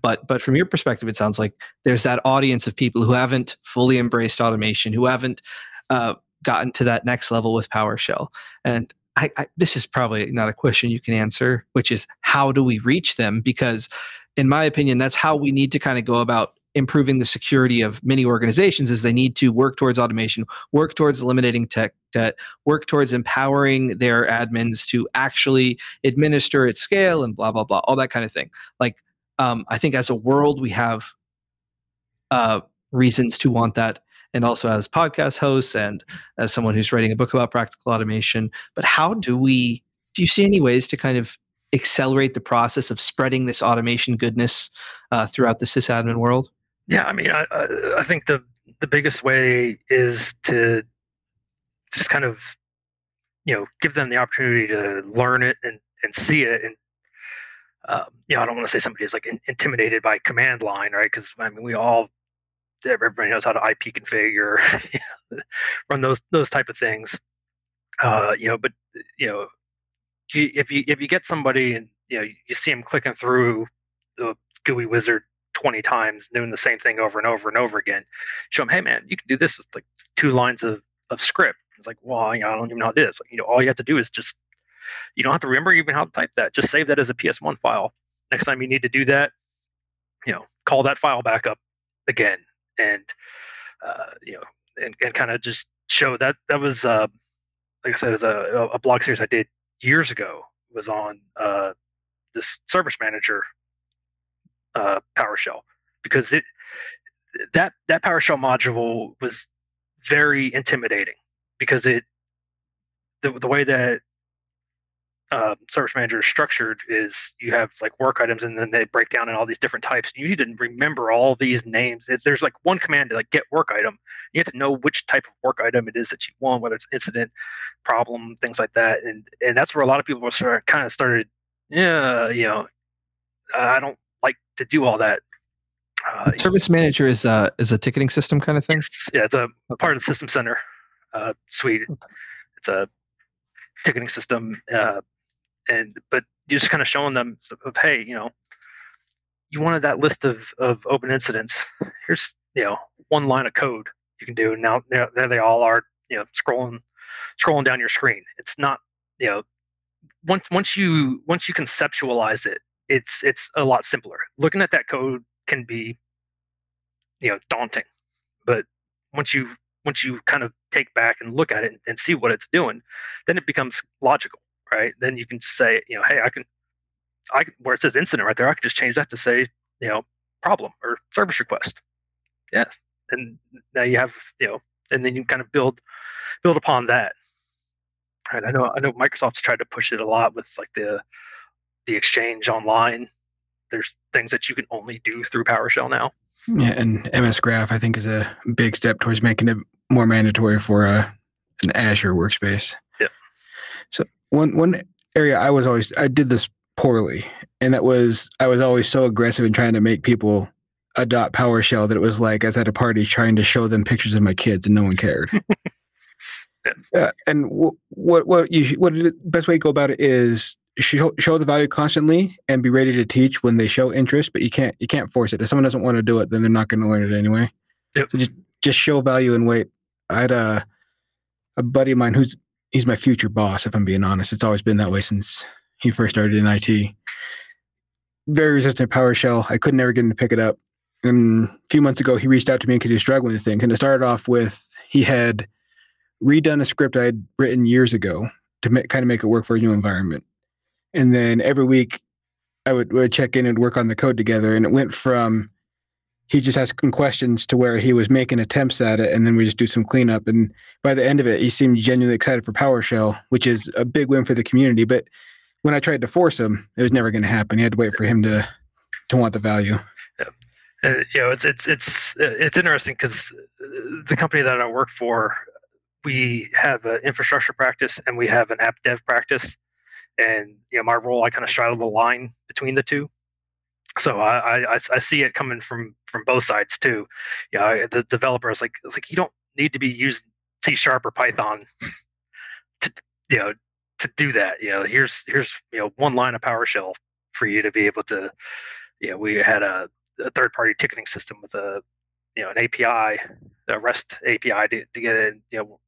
but but from your perspective, it sounds like there's that audience of people who haven't fully embraced automation, who haven't uh, gotten to that next level with PowerShell. And I, I, this is probably not a question you can answer, which is how do we reach them? Because, in my opinion, that's how we need to kind of go about improving the security of many organizations is they need to work towards automation work towards eliminating tech debt work towards empowering their admins to actually administer at scale and blah blah blah all that kind of thing like um, i think as a world we have uh, reasons to want that and also as podcast hosts and as someone who's writing a book about practical automation. But how do we, do you see any ways to kind of accelerate the process of spreading this automation goodness uh, throughout the sysadmin world? Yeah, I mean, I, I think the the biggest way is to just kind of you know give them the opportunity to learn it and and see it and um, you know I don't want to say somebody is like in, intimidated by command line right because I mean we all everybody knows how to IP configure, run those those type of things. Uh, you know, but you know, if you if you get somebody and you know you see them clicking through the GUI wizard 20 times, doing the same thing over and over and over again, show them, hey man, you can do this with like two lines of, of script. It's like, well, you know, I don't even know how to is. Like, you know, all you have to do is just you don't have to remember even how to type that. Just save that as a PS1 file. Next time you need to do that, you know, call that file back up again and uh, you know, and, and kind of just show that that was uh, like I said, it was a, a blog series I did years ago. Was on uh, this service manager uh, PowerShell because it that that PowerShell module was very intimidating because it the, the way that uh, service manager is structured is you have like work items and then they break down in all these different types. You need to remember all these names. It's, there's like one command to like get work item. You have to know which type of work item it is that you want, whether it's incident, problem, things like that. And and that's where a lot of people start, kind of started, yeah, you know, I don't like to do all that. Uh, service manager is a is a ticketing system kind of thing. It's, yeah, it's a, a part of the system center uh, suite. Okay. It's a ticketing system. Uh, and but just kind of showing them of hey you know you wanted that list of, of open incidents. Here's you know one line of code you can do. And now there they all are you know scrolling scrolling down your screen. It's not you know once once you once you conceptualize it it's it's a lot simpler. Looking at that code can be you know daunting but once you once you kind of take back and look at it and see what it's doing then it becomes logical right? Then you can just say, you know, hey, I can, I where it says incident right there, I can just change that to say, you know, problem or service request. Yes, and now you have, you know, and then you kind of build build upon that. Right? I know I know Microsoft's tried to push it a lot with like the the exchange online. There's things that you can only do through PowerShell now. Yeah, and MS Graph I think is a big step towards making it more mandatory for a uh, an Azure workspace. One one area I was always I did this poorly, and that was I was always so aggressive in trying to make people adopt PowerShell that it was like I was at a party trying to show them pictures of my kids and no one cared. uh, and w- what what you what the best way to go about it is show, show the value constantly and be ready to teach when they show interest, but you can't you can't force it. If someone doesn't want to do it, then they're not going to learn it anyway. Yep. So just just show value and wait. I had a a buddy of mine who's he's my future boss if i'm being honest it's always been that way since he first started in it very resistant to PowerShell. I could never get him to pick it up. And a few months ago, he reached out to me because he was struggling with things. And it started off with he had redone a script I had written years ago to ma- kind of make it work for a new environment. And then every week, I would, would check in and work on the code together. And it went from he just asking questions to where he was making attempts at it, and then we just do some cleanup. And by the end of it, he seemed genuinely excited for PowerShell, which is a big win for the community. But when I tried to force him, it was never going to happen. You had to wait for him to to want the value. Uh, you know, it's it's it's uh, it's interesting because the company that I work for, we have an infrastructure practice and we have an app dev practice, and you know, my role I kind of straddle the line between the two. So I, I I see it coming from from both sides too. Know, the developer is like it's like you don't need to be using C sharp or Python to you know to do that. You know, here's here's you know one line of PowerShell for you to be able to. You know, we had a, a third party ticketing system with a you know an API, a REST API to, to get in. You know,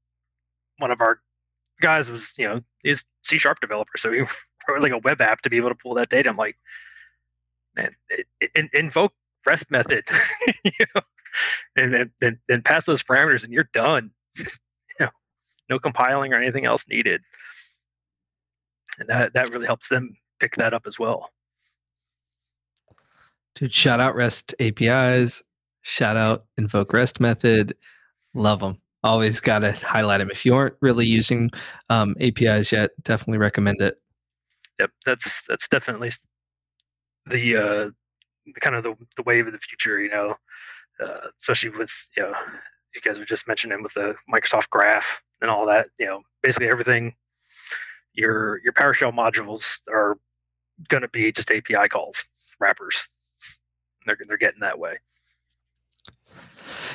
one of our guys was you know is C sharp developer, so he wrote like a web app to be able to pull that data. I'm like, man, invoke REST method, you know, and then and, and pass those parameters, and you're done. you know, no compiling or anything else needed, and that that really helps them pick that up as well. Dude, shout out REST APIs. Shout out invoke REST method. Love them. Always got to highlight them. If you aren't really using um, APIs yet, definitely recommend it. Yep, that's that's definitely the uh, kind of the, the wave of the future. You know, uh, especially with you know you guys were just mentioning with the Microsoft Graph and all that. You know, basically everything your your PowerShell modules are going to be just API calls, wrappers. They're they're getting that way.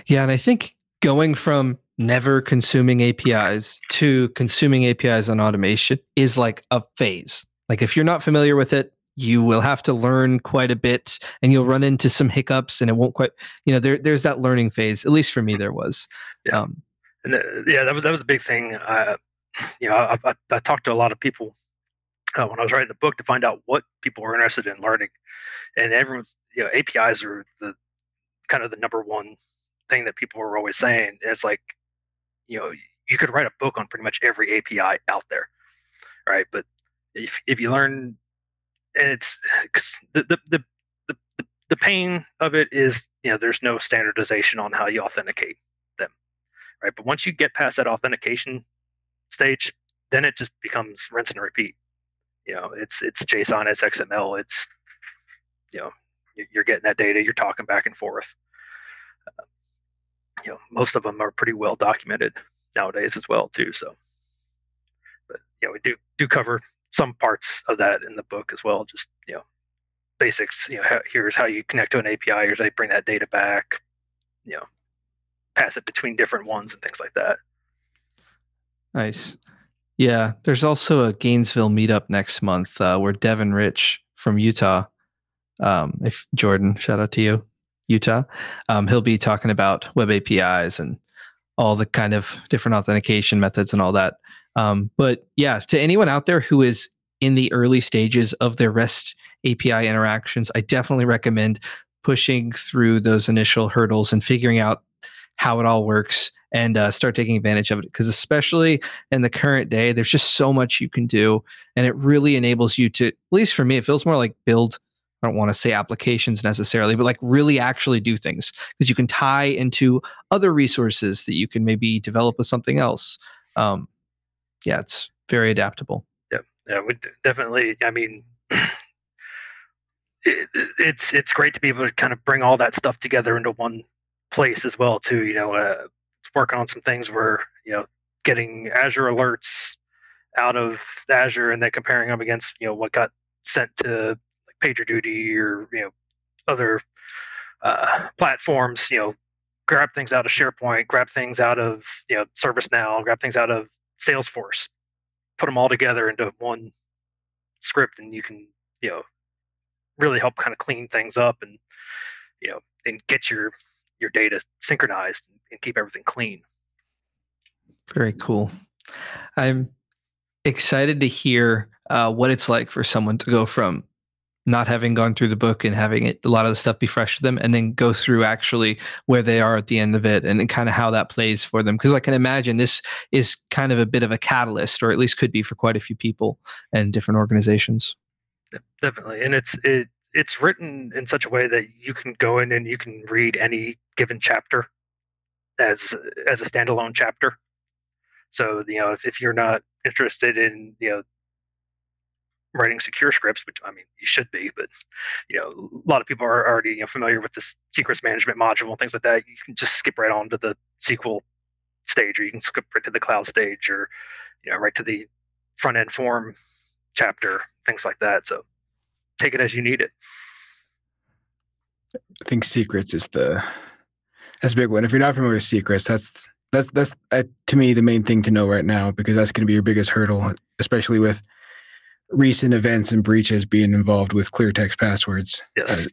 Yeah, and I think going from never consuming APIs to consuming APIs on automation is like a phase. Like if you're not familiar with it, you will have to learn quite a bit and you'll run into some hiccups and it won't quite you know there there's that learning phase at least for me there was yeah. Um, and the, yeah that was that was a big thing uh, you know I, I, I, talked to a lot of people uh, when I was writing the book to find out what people were interested in learning and everyone's you know APIs are the kind of the number one thing that people were always saying it's like you know you could write a book on pretty much every API out there right but if, if you learn and it's the, the the the the pain of it is you know there's no standardization on how you authenticate them right? But once you get past that authentication stage then it just becomes rinse and repeat. You know it's it's json it's xml it's you know you're getting that data you're talking back and forth. Uh, you know most of them are pretty well documented nowadays as well too so. But you know we do do cover some parts of that in the book as well. Just you know, basics. You know, how, here's how you connect to an API. Here's how you bring that data back. You know, pass it between different ones and things like that. Nice. Yeah, there's also a Gainesville meetup next month uh, where Devin Rich from Utah, um, if Jordan, shout out to you, Utah, um, he'll be talking about web APIs and all the kind of different authentication methods and all that. Um, but yeah, to anyone out there who is in the early stages of their REST API interactions, I definitely recommend pushing through those initial hurdles and figuring out how it all works and uh, start taking advantage of it. Because especially in the current day, there's just so much you can do, and it really enables you to, at least for me, it feels more like build. I don't want to say applications necessarily, but like really actually do things because you can tie into other resources that you can maybe develop with something else. Um, yeah, it's very adaptable. Yeah, yeah, we definitely. I mean, it, it's it's great to be able to kind of bring all that stuff together into one place as well. Too, you know, uh, working on some things where you know getting Azure alerts out of Azure and then comparing them against you know what got sent to like PagerDuty or you know other uh, platforms. You know, grab things out of SharePoint, grab things out of you know ServiceNow, grab things out of Salesforce, put them all together into one script, and you can you know really help kind of clean things up and you know and get your your data synchronized and keep everything clean. Very cool. I'm excited to hear uh, what it's like for someone to go from not having gone through the book and having it, a lot of the stuff be fresh to them and then go through actually where they are at the end of it and kind of how that plays for them. Because i can imagine this is kind of a bit of a catalyst or at least could be for quite a few people and different organizations. Definitely and it's it it's written in such a way that you can go in and you can read any given chapter as as a standalone chapter. So you know if, if you're not interested in you know writing secure scripts, which I mean you should be, but you know a lot of people are already you know, familiar with this secrets management module and things like that. You can just skip right on to the SQL stage, or you can skip right to the cloud stage, or you know right to the front end form chapter, things like that. So take it as you need it. I think secrets is the that's a big one. If you're not familiar with secrets, that's that's that's uh, to me the main thing to know right now because that's going to be your biggest hurdle, especially with recent events and breaches being involved with clear text passwords. Yes. Uh,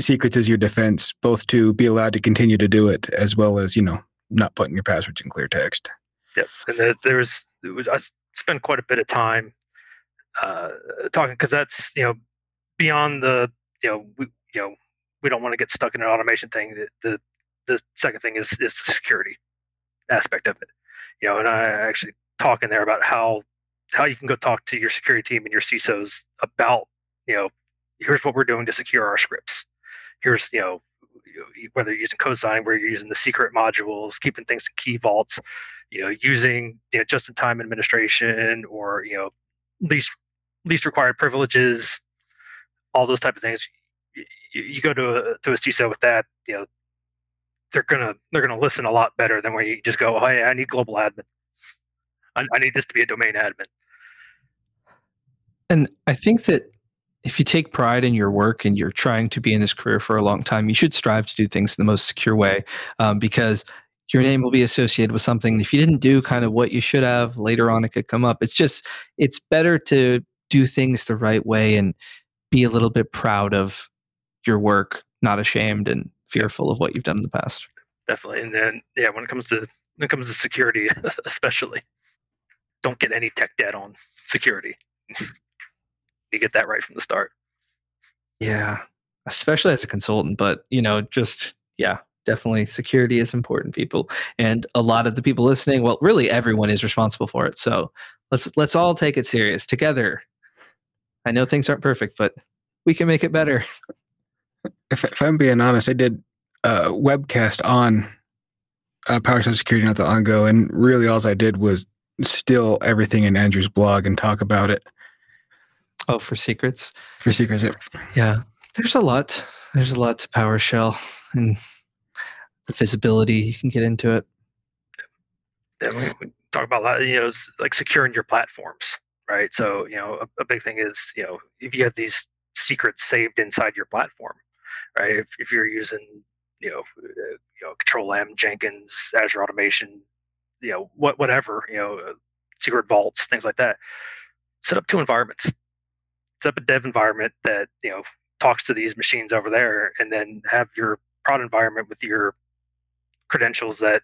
secrets is your defense, both to be allowed to continue to do it as well as you know not putting your passwords in clear text. Yep, and there's I spent quite a bit of time uh, talking because that's you know beyond the you know we you know we don't want to get stuck in an automation thing. The the, the second thing is is the security aspect of it. You know, and I actually talk in there about how how you can go talk to your security team and your CISOs about, you know, here's what we're doing to secure our scripts. Here's, you know, whether you're using code signing, where you're using the secret modules, keeping things in key vaults, you know, using you know, just-in-time administration or you know, least least required privileges, all those type of things. You, you go to a, to a CISO with that, you know, they're gonna they're gonna listen a lot better than when you just go, oh, hey, I need global admin. I, I need this to be a domain admin. And I think that if you take pride in your work and you're trying to be in this career for a long time, you should strive to do things in the most secure way um, because your name will be associated with something. If you didn't do kind of what you should have later on, it could come up. It's just, it's better to do things the right way and be a little bit proud of your work, not ashamed and fearful of what you've done in the past. Definitely. And then, yeah, when it comes to, when it comes to security, especially, don't get any tech debt on security. you get that right from the start. Yeah, especially as a consultant, but you know, just yeah, definitely security is important people and a lot of the people listening well really everyone is responsible for it so let's let's all take it serious together i know things aren't perfect but we can make it better if, if i'm being honest i did a webcast on uh, powershell security not that long ago and really all i did was steal everything in Andrew's blog and talk about it. Oh, for secrets? For secrets, yeah. Yeah. There's a lot. There's a lot to PowerShell and the visibility. You can get into it. Yeah, we, we talk about a lot, you know, like securing your platforms, right? So, you know, a, a, big thing is, you know, if you have these secrets saved inside your platform, right? If, if you're using, you know, uh, you know, Control M, Jenkins, Azure Automation, you know what whatever you know uh, secret vaults things like that set up two environments set up a dev environment that you know talks to these machines over there and then have your prod environment with your credentials that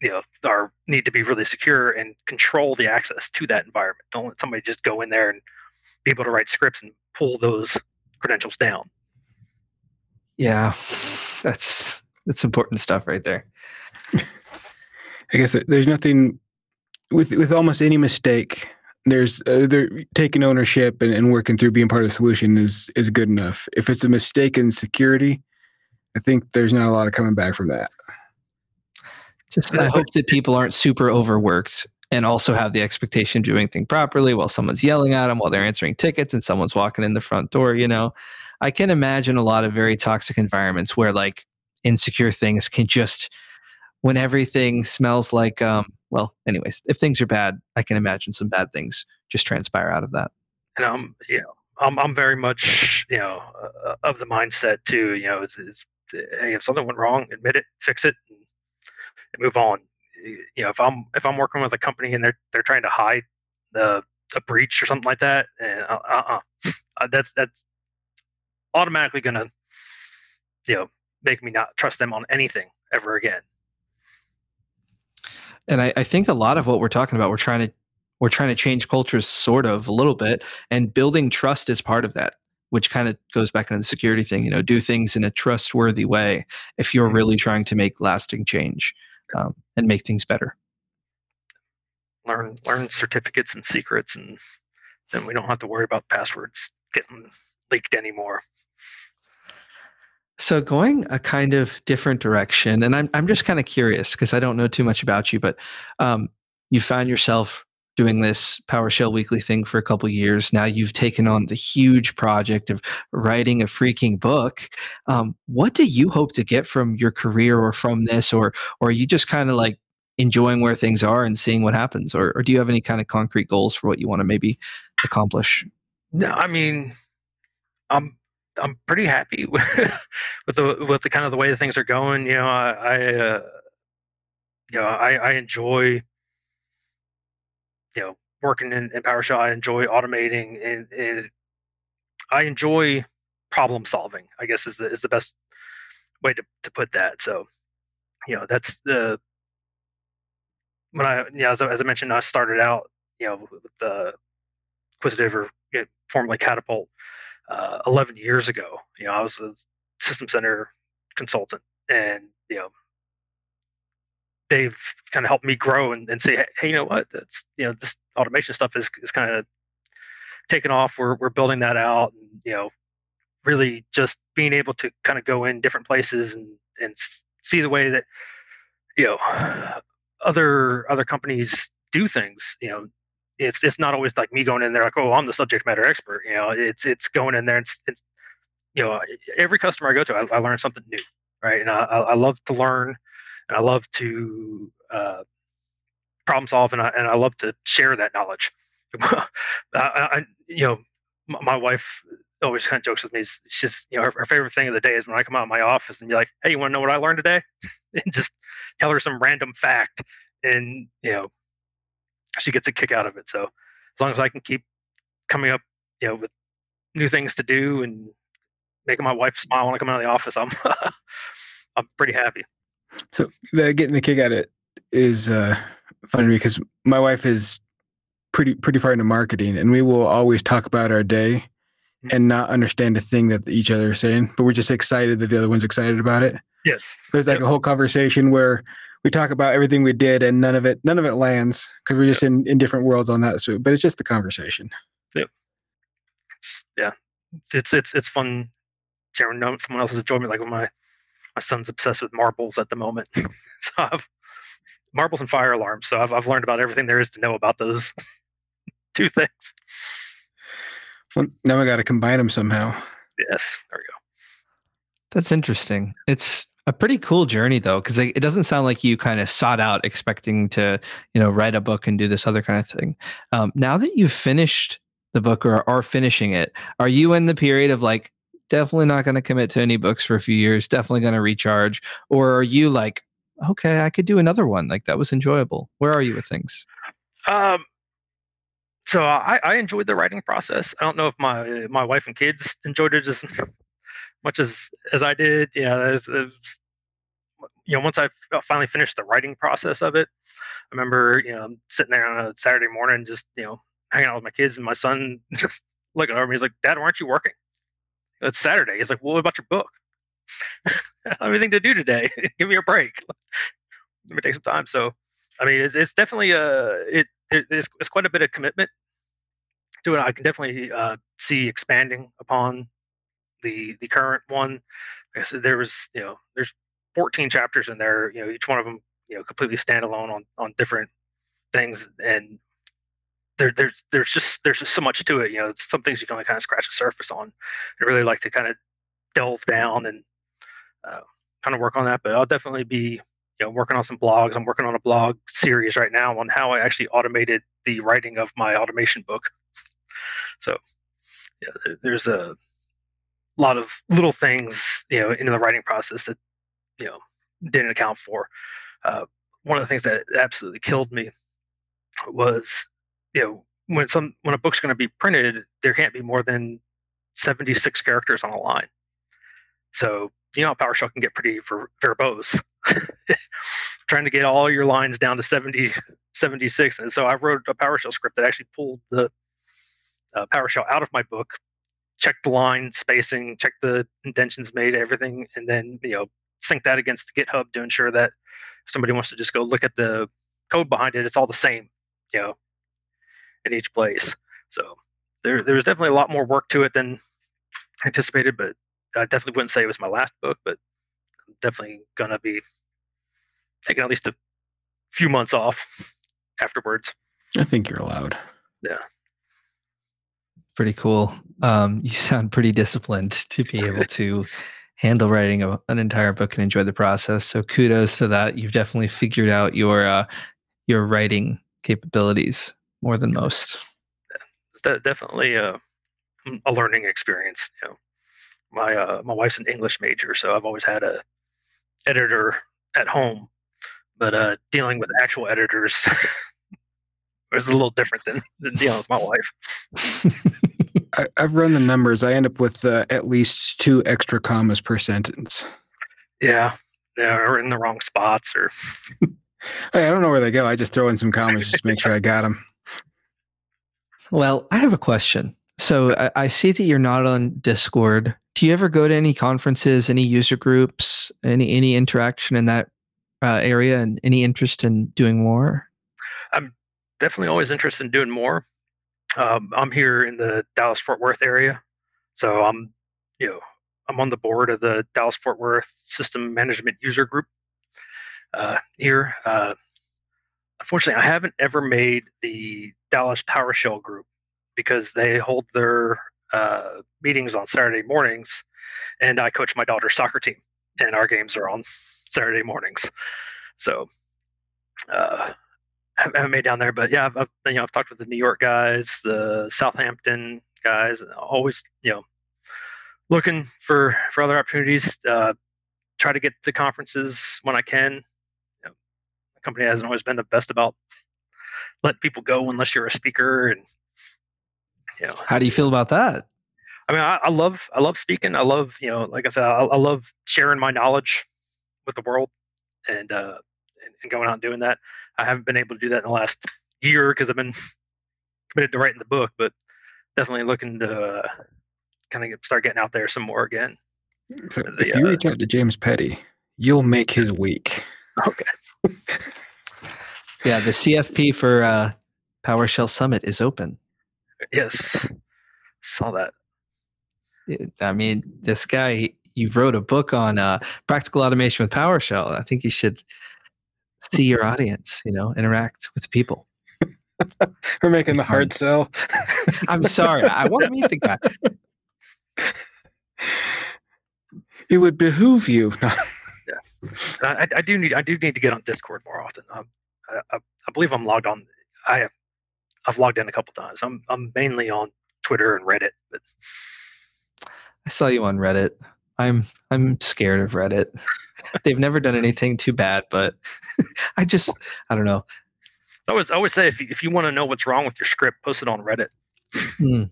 you know are need to be really secure and control the access to that environment. Don't let somebody just go in there and be able to write scripts and pull those credentials down. Yeah. That's that's important stuff right there. I guess there's nothing with with almost any mistake. There's uh, they're taking ownership and, and working through being part of the solution is is good enough. If it's a mistake in security, I think there's not a lot of coming back from that. Just I hope that people aren't super overworked and also have the expectation of doing things properly while someone's yelling at them while they're answering tickets and someone's walking in the front door. You know, I can imagine a lot of very toxic environments where like insecure things can just when everything smells like um well anyways if things are bad i can imagine some bad things just transpire out of that. And i'm you know i'm, I'm very much you know uh, of the mindset too you know it's, hey if something went wrong admit it fix it and, move on. You know if i'm if i'm working with a company and they're they're trying to hide the a breach or something like that and uh, uh, uh that's that's automatically gonna you know make me not trust them on anything ever again and I, I think a lot of what we're talking about, we're trying to we're trying to change cultures sort of a little bit, and building trust is part of that. which kind of goes back into the security thing. You know, do things in a trustworthy way if you're Mm-hmm. really trying to make lasting change um, and make things better. learn learn certificates and secrets, and then we don't have to worry about passwords getting leaked anymore. So going a kind of different direction, and I'm I'm just kind of curious because I don't know too much about you, but um, you found yourself doing this PowerShell weekly thing for a couple years. Now you've taken on the huge project of writing a freaking book. Um, what do you hope to get from your career or from this, or or are you just kind of like enjoying where things are and seeing what happens, or, or do you have any kind of concrete goals for what you want to maybe accomplish? No, I mean, I'm I'm pretty happy with, with the with the kind of the way things are going. You know, I, I uh, you know I, I enjoy you know working in, in PowerShell. I enjoy automating and, and I enjoy problem solving. I guess is the is the best way to, to put that. So you know that's the when I you know, as, I- as I mentioned, I started out you know with the Quisitive or you know, formerly Catapult uh, 11 years ago. You know, I was a system center consultant, and you know, they've kind of helped me grow and, and say, hey, you know what? That's you know, this automation stuff is is kind of taken off. We're we're building that out, and you know, really just being able to kind of go in different places and and see the way that you know other other companies do things. You know, it's it's not always like me going in there like, oh, I'm the subject matter expert. You know, it's it's going in there and it's, it's you know every customer I go to, I, I learn something new, right? And I, I love to learn, and I love to uh, problem solve, and I and I love to share that knowledge. I, I, you know, my wife always kind of jokes with me. She's just, you know, her, her favorite thing of the day is when I come out of my office and be like, "Hey, you want to know what I learned today?" and just tell her some random fact, and you know, she gets a kick out of it. So as long as I can keep coming up, you know, with new things to do and making my wife smile when I come out of the office, I'm I'm pretty happy. So the getting the kick out of it is uh, funny because my wife is pretty pretty far into marketing, and we will always talk about our day and not understand a thing that each other is saying, but we're just excited that the other one's excited about it. Yes. There's like Yep. a whole conversation where we talk about everything we did, and none of it none of it lands because we're just in in different worlds on that. So, but it's just the conversation. yep. Just- yeah, it's it's it's fun sharing know someone else's enjoyment. Like when my my son's obsessed with marbles at the moment, so I've marbles and fire alarms. So I've I've learned about everything there is to know about those two things. Well, now we got to combine them somehow. Yes, there we go. That's interesting. It's a pretty cool journey though, because it doesn't sound like you kind of sought out expecting to, you know, write a book and do this other kind of thing. Um, now that you've finished the book or are finishing it, are you in the period of like definitely not going to commit to any books for a few years, definitely going to recharge, or are you like, okay, I could do another one, like that was enjoyable? Where are you with things? Um, so I, I enjoyed the writing process. I don't know if my my wife and kids enjoyed it as much as as I did. Yeah, there's, there's you know once I finally finished the writing process of it, I remember you know sitting there on a Saturday morning, just you know hanging out with my kids and my son looking over me. He's like, "Dad, why aren't you working?" It's Saturday. He's like, "Well, what about your book?" I have anything to do today. Give me a break. Let me take some time. So, I mean, it's, it's definitely a it, it it's, it's quite a bit of commitment to it. I can definitely uh, see expanding upon the the current one. Like I said, there was you know there's 14 chapters in there. You know, each one of them you know completely standalone on on different things, and there there's there's just there's just so much to it. You know, it's some things you can only kind of scratch the surface on. I really like to kind of delve down and uh, kind of work on that. But I'll definitely be you know working on some blogs. I'm working on a blog series right now on how I actually automated the writing of my automation book. So yeah, there's a lot of little things you know in the writing process that you know didn't account for. Uh, one of the things that absolutely killed me was you know when some when a book's going to be printed, there can't be more than 76 characters on a line. So you know PowerShell can get pretty ver- verbose. Trying to get all your lines down to 70, 76. And so I wrote a PowerShell script that actually pulled the uh, PowerShell out of my book, checked the line spacing, checked the indentions made, everything, and then you know sync that against GitHub to ensure that if somebody wants to just go look at the code behind it, it's all the same, you know, in each place. So there there's definitely a lot more work to it than anticipated, but I definitely wouldn't say it was my last book, but I'm definitely gonna be taking at least a few months off afterwards. I think you're allowed. Yeah. Pretty cool. Um, you sound pretty disciplined to be able to handle writing a, an entire book and enjoy the process. So kudos to that. You've definitely figured out your uh, your writing capabilities more than most. It's de- definitely a, a learning experience. You know, my uh, my wife's an English major, so I've always had a editor at home, but uh, dealing with actual editors was a little different than, than dealing with my wife. I, I've run the numbers. I end up with uh, at least two extra commas per sentence. Yeah, they're in the wrong spots, or Hey, I don't know where they go. I just throw in some commas just to make sure I got them. Well, I have a question. So I, I see that you're not on Discord. Do you ever go to any conferences, any user groups, any any interaction in that uh, area, and any interest in doing more? Definitely always interested in doing more. Um, I'm here in the Dallas Fort Worth area, so I'm you know I'm on the board of the Dallas Fort Worth System Management User Group uh, here. Uh, unfortunately, I haven't ever made the Dallas PowerShell group because they hold their uh, meetings on Saturday mornings, and I coach my daughter's soccer team, and our games are on Saturday mornings. So uh, haven't made down there, but yeah, I've, I've you know I've talked with the New York guys, the Southampton guys, always you know looking for for other opportunities. Uh, try to get to conferences when I can. You know, the company hasn't always been the best about let people go unless you're a speaker, and you know How do you feel about that? I mean, I, I love I love speaking. I love you know, like I said, I, I love sharing my knowledge with the world, and uh, and, and going out and doing that. I haven't been able to do that in the last year because I've been committed to writing the book, but definitely looking to uh, kind of start getting out there some more again. So The, if you uh, reach out to James Petty, you'll make his week. Okay. Yeah, the CFP for uh, PowerShell Summit is open. Yes. Saw that. I mean, this guy, you wrote a book on uh, practical automation with PowerShell. I think you should see your audience, you know, interact with people. We're making the hard sell. I'm sorry. I want to meet the guy. It would behoove you. I, I do need I do need to get on Discord more often. Um, I, I, I believe I'm logged on. I have I've logged in a couple times. I'm I'm mainly on Twitter and Reddit, but I saw you on Reddit. I'm I'm scared of Reddit. They've never done anything too bad, but I just I don't know. I always I always say if you, if you want to know what's wrong with your script, post it on Reddit. Hmm.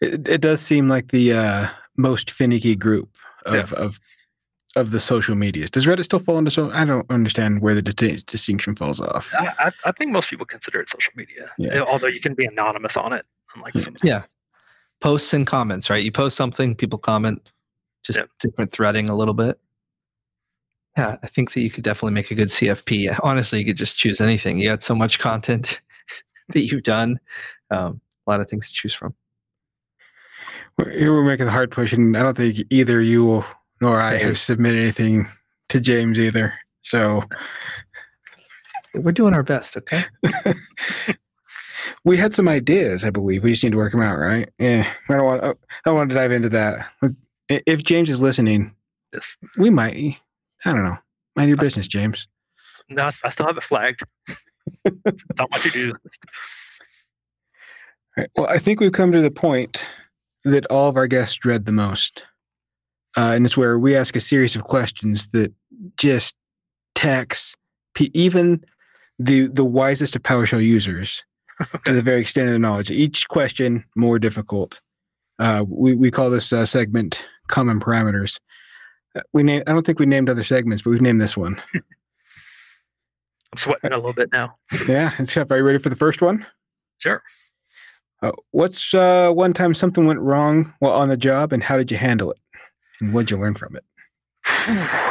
It, it does seem like the uh, most finicky group of, of of the social medias. Does Reddit still fall into so? I don't understand where the dis- distinction falls off. I, I, I think most people consider it social media, Yeah. although you can be anonymous on it. Unlike Yeah. some, Yeah. Posts and comments, right? You post something, people comment, just Yep. different threading a little bit. Yeah, I think that you could definitely make a good CFP. Honestly, you could just choose anything. You got so much content that you've done, um, a lot of things to choose from. We're- Here we're making the hard push, and I don't think either you nor I have submitted anything to James either. So We're doing our best, okay? we had some ideas, I believe. We just need to work them out, right? Yeah. I don't want. I don't want to dive into that. If James is listening, Yes. we might. I don't know. Mind your business, James. No, I I still have it flagged. my to-do list. All right. Well, I think we've come to the point that all of our guests dread the most. Uh, and it's where we ask a series of questions that just tax even the the wisest of PowerShell users to the very extent of their knowledge. Each question more difficult. Uh, we we call this uh, segment common parameters. Uh, we name. I don't think we named other segments, but we've named this one. I'm sweating a little bit now. yeah. And Steph, are you ready for the first one? Sure. Uh, what's uh, one time something went wrong while on the job, and how did you handle it? And what'd you learn from it?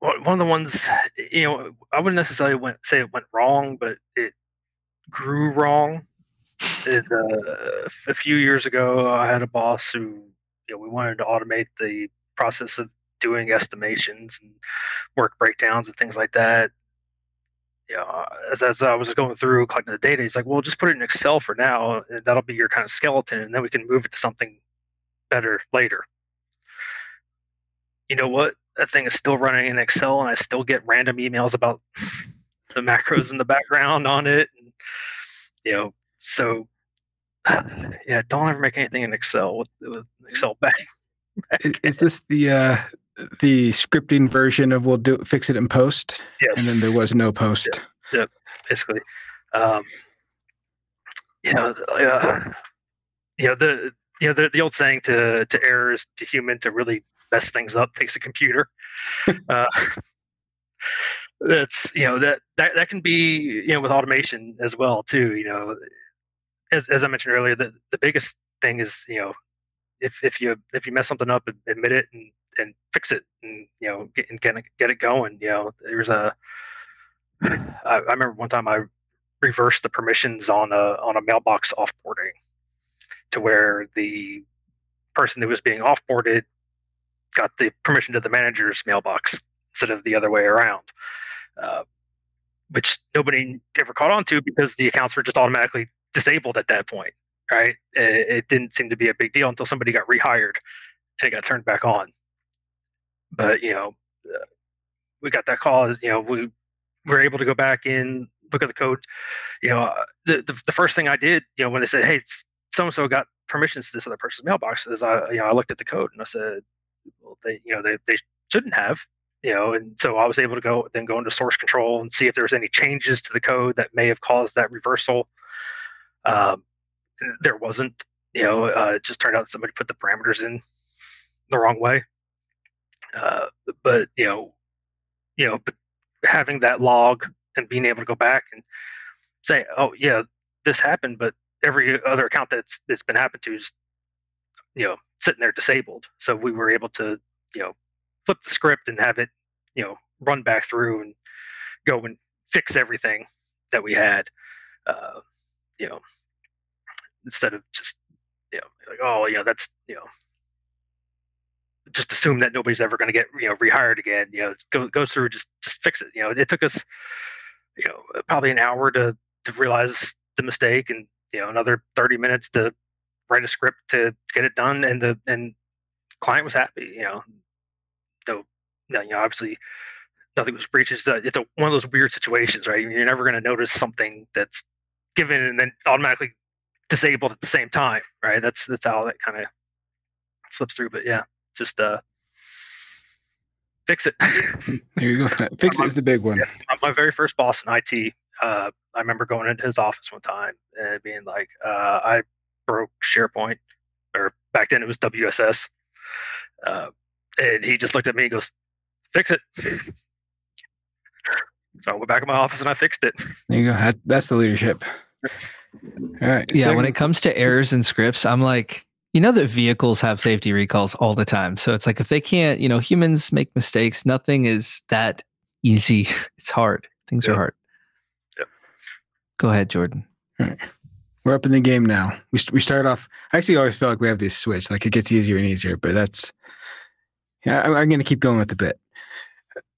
One of the ones, you know, I wouldn't necessarily went, say it went wrong, but it grew wrong. Is uh, a few years ago, I had a boss who, you know, we wanted to automate the process of doing estimations and work breakdowns and things like that. You know, as, as I was going through collecting the data, he's like, "Well, just put it in Excel for now, and that'll be your kind of skeleton, and then we can move it to something better later." You know what? That thing is still running in Excel, and I still get random emails about the macros in the background on it. And, you know, so yeah, don't ever make anything in Excel with, with Excel back. Is, is this the uh, the scripting version of we'll do fix it in post? Yes. And then there was no post. Yep, basically. Um, you know, uh, you know the you know the, the old saying to to errors to human to really mess things up takes a computer. uh, that's you know that that that can be you know with automation as well too. You know, as as I mentioned earlier, the the biggest thing is you know if if you if you mess something up, admit it and and fix it and you know get and get it, get it going. You know, there's a I, I remember one time I reversed the permissions on a on a mailbox offboarding to where the person who was being offboarded got the permission to the manager's mailbox instead of the other way around, uh, which nobody ever caught on to because the accounts were just automatically disabled at that point. Right? It, it didn't seem to be a big deal until somebody got rehired and it got turned back on. But you know, uh, we got that call. You know, we were able to go back in, look at the code. You know, uh, the, the, the first thing I did, you know, when they said, "Hey, so and so got permissions to this other person's mailbox," is I, you know, I looked at the code and I said, "Well, they, you know, they they shouldn't have." You know, and so I was able to go then go into source control and see if there was any changes to the code that may have caused that reversal. Um, there wasn't. You know, uh, it just turned out somebody put the parameters in the wrong way. Uh, but you know, you know, but having that log and being able to go back and say, "Oh, yeah, this happened," but every other account that's that's been happened to is, you know, sitting there disabled. So we were able to, you know, flip the script and have it, you know, run back through and go and fix everything that we had. Uh, you know, instead of just, you know, like, oh, you know, that's, you know, just assume that nobody's ever going to get you know rehired again. You know, go go through just just fix it. You know, it took us you know probably an hour to to realize the mistake, and you know another thirty minutes to write a script to get it done, and the and client was happy. You know, so you know obviously nothing was breached. It's, a, it's a, one of those weird situations, right? You're never going to notice something that's given and then automatically disabled at the same time, right? That's that's how that kind of slips through. But yeah, just uh, fix it. there you go. Fix it is the big one. Yeah, my very first boss in IT, uh, I remember going into his office one time and being like, uh, I broke SharePoint, or back then it was WSS. Uh, and he just looked at me and goes, fix it. so I went back in my office and I fixed it. There you go. that's the leadership. All right. Yeah. when it comes to errors and scripts, I'm like, you know that vehicles have safety recalls all the time. So it's like if they can't, you know, humans make mistakes. Nothing is that easy. It's hard. Things are hard. Yep. Go ahead, Jordan. All right. We're up in the game now. We, we start off. I actually always feel like we have this switch. Like it gets easier and easier, but that's. Yeah, I'm, I'm going to keep going with the bit.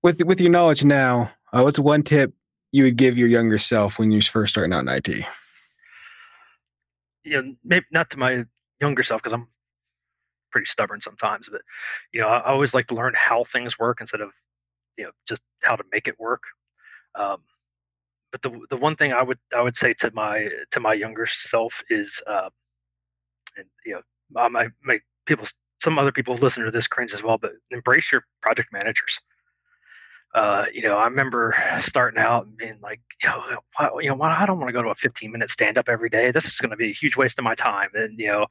With with your knowledge now, uh, what's one tip you would give your younger self when you're first starting out in IT? Yeah, maybe not to my younger self because I'm pretty stubborn sometimes. But you know, I, I, always like to learn how things work instead of you know just how to make it work. Um, but the the one thing I would I would say to my to my younger self is, uh, and you know, my my people some other people listen to this cringe as well, but embrace your project managers. Uh, you know, I remember starting out and being like, you know, why, you know, why, I don't want to go to a 15 minute stand up every day. This is going to be a huge waste of my time. And, you know,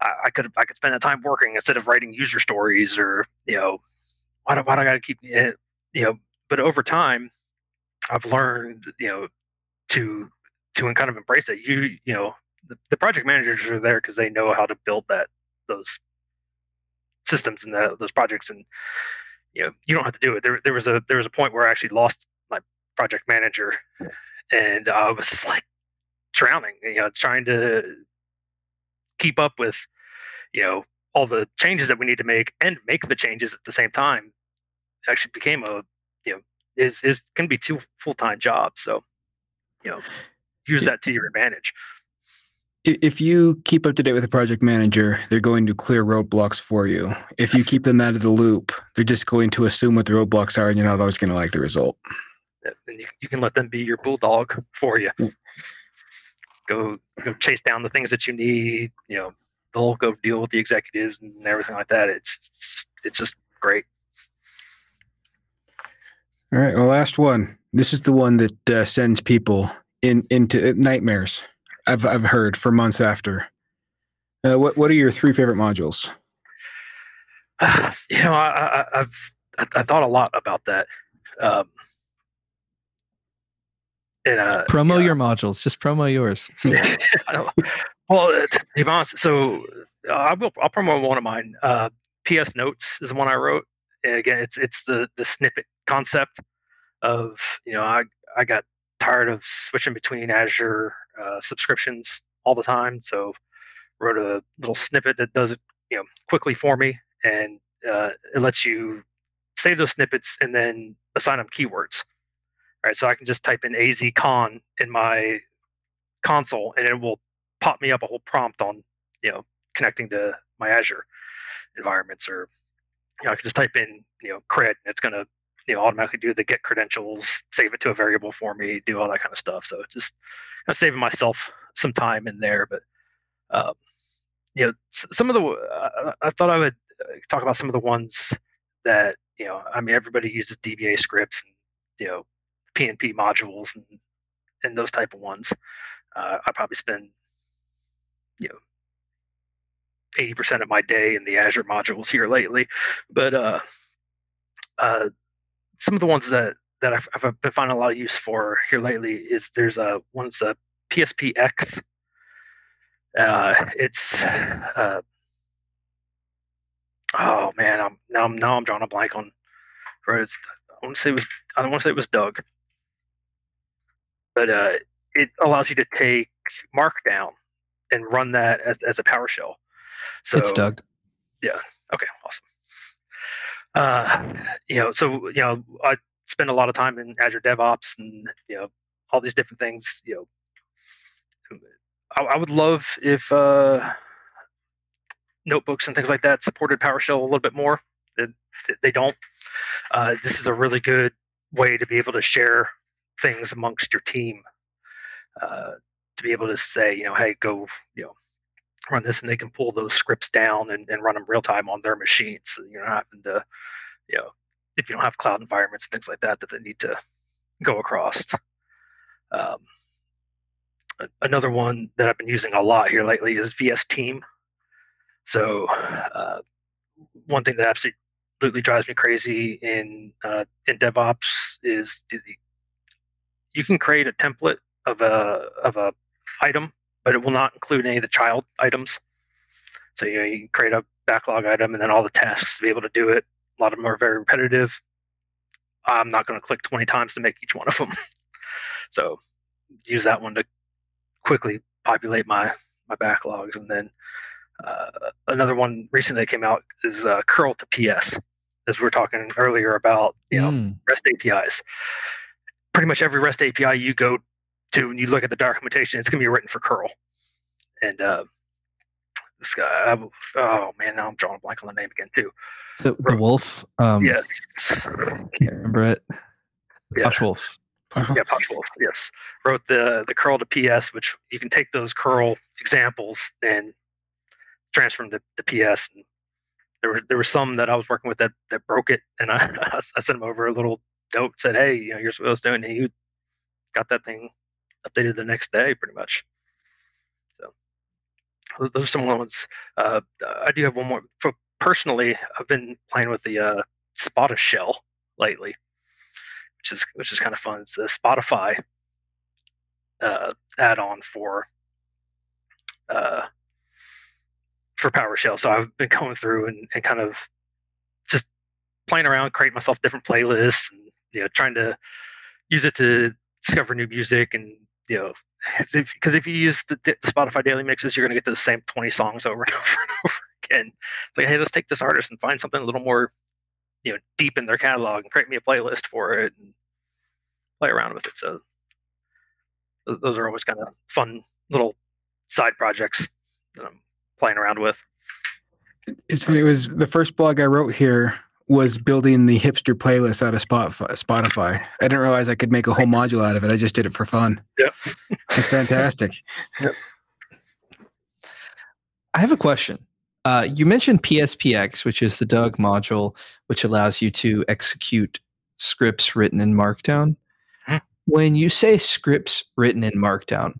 I, I could, I could spend that time working instead of writing user stories or, you know, why do, why do I got to keep, it, you know, but over time I've learned, you know, to, to kind of embrace it. You you know the, the project managers are there because they know how to build that those systems and the, those projects and you know you don't have to do it there, there was a there was a point where i actually lost my project manager and i was like drowning you know trying to keep up with you know all the changes that we need to make and make the changes at the same time actually became a you know is is can be two full-time jobs so you know use that to your advantage if you keep up to date with a project manager, they're going to clear roadblocks for you. If you keep them out of the loop, they're just going to assume what the roadblocks are, and you're not always going to like the result. And you, you can let them be your bulldog for you. Go go chase down the things that you need. You know, they'll go deal with the executives and everything like that. It's it's, it's just great. All right. Well, last one. This is the one that uh, sends people in into nightmares. I've I've heard for months after. Uh, what what are your three favorite modules? you know, I, I, have I, thought a lot about that. Um, and, uh, promo your modules. Just promo yours. well, uh, to be honest, so uh, I will. I'll promote one of mine. Uh, PS Notes is the one I wrote, and again, it's it's the the snippet concept of you know I I got tired of switching between Azure uh, subscriptions all the time. So wrote a little snippet that does it, you know, quickly for me, and uh, it lets you save those snippets and then assign them keywords. All right, so I can just type in AZ con in my console, and it will pop me up a whole prompt on, you know, connecting to my Azure environments, or you know, I can just type in, you know, cred, and it's going to you know automatically do the get credentials, save it to a variable for me, do all that kind of stuff. So just I'm saving myself some time in there. But um, you know, some of the uh, I thought I would uh, talk about some of the ones that you know. I mean, everybody uses DBA scripts and you know PNP modules and and those type of ones. Uh, I probably spend you know 80% of my day in the Azure modules here lately. But uh, uh, some of the ones that that I've, I've, been finding a lot of use for here lately is there's a one's a PSPX. Uh, it's uh, oh man, I'm now I'm now I'm drawing a blank on. Right, it's, I want to say it was I don't want to say it was Doug, but uh, it allows you to take Markdown and run that as as a PowerShell. So it's Doug. Yeah. Okay. Awesome uh, you know, so you know, I spend a lot of time in Azure DevOps and you know all these different things. You know, I, I would love if uh, notebooks and things like that supported PowerShell a little bit more. It, they don't. Uh, this is a really good way to be able to share things amongst your team. Uh, to be able to say, you know, hey, go, you know, run this and they can pull those scripts down and, and run them real time on their machines. So you're not having to, you know, if you don't have cloud environments and things like that that they need to go across. Um, another one that I've been using a lot here lately is VS Team. So uh, one thing that absolutely drives me crazy in uh, in DevOps is the, you can create a template of a of a item but it will not include any of the child items. So you know, you create a backlog item and then all the tasks to be able to do it. A lot of them are very repetitive. I'm not going to click 20 times to make each one of them. so use that one to quickly populate my my backlogs. And then uh, another one recently that came out is uh, curl to PS, as we were talking earlier about you know mm. REST APIs. Pretty much every REST API you go to when you look at the documentation, it's going to be written for curl. And uh, this guy, oh man, now I'm drawing a blank on the name again too. The, the wolf. Um, yes. Can't remember it. Yeah. Wolf. Yeah, Potch Wolf. Yes, wrote the the curl to PS, which you can take those curl examples and transfer them to, to PS. And there were there were some that I was working with that that broke it, and I I sent him over a little note said, "Hey, you know, here's what I was doing." And he got that thing updated the next day, pretty much. So those are some ones. Uh, I do have one more. For personally, I've been playing with the uh, shell lately, which is which is kind of fun. It's a Spotify uh, add-on for uh, for PowerShell. So I've been going through and, and kind of just playing around, creating myself different playlists, and you know, trying to use it to discover new music and you know, because if, if, you use the, the, Spotify daily mixes, you're going to get the same 20 songs over and over and over again. It's like, hey, let's take this artist and find something a little more, you know, deep in their catalog and create me a playlist for it and play around with it. So those, those are always kind of fun little side projects that I'm playing around with. It's funny. It was the first blog I wrote here was building the hipster playlist out of Spotify. I didn't realize I could make a whole module out of it. I just did it for fun. Yep. It's fantastic. Yep. I have a question. Uh, you mentioned PSPX, which is the Doug module, which allows you to execute scripts written in Markdown. Hmm. When you say scripts written in Markdown,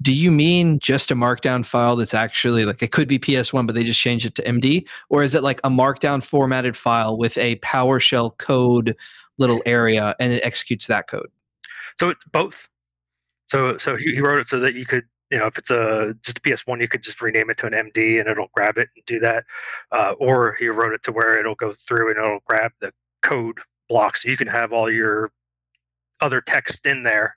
do you mean just a markdown file that's actually like it could be ps1 but they just changed it to md or is it like a markdown formatted file with a powershell code little area and it executes that code? So it's both. So so he, he wrote it so that you could you know if it's a just a ps1 you could just rename it to an md and it'll grab it and do that. Uh, or he wrote it to where it'll go through and it'll grab the code block. So you can have all your other text in there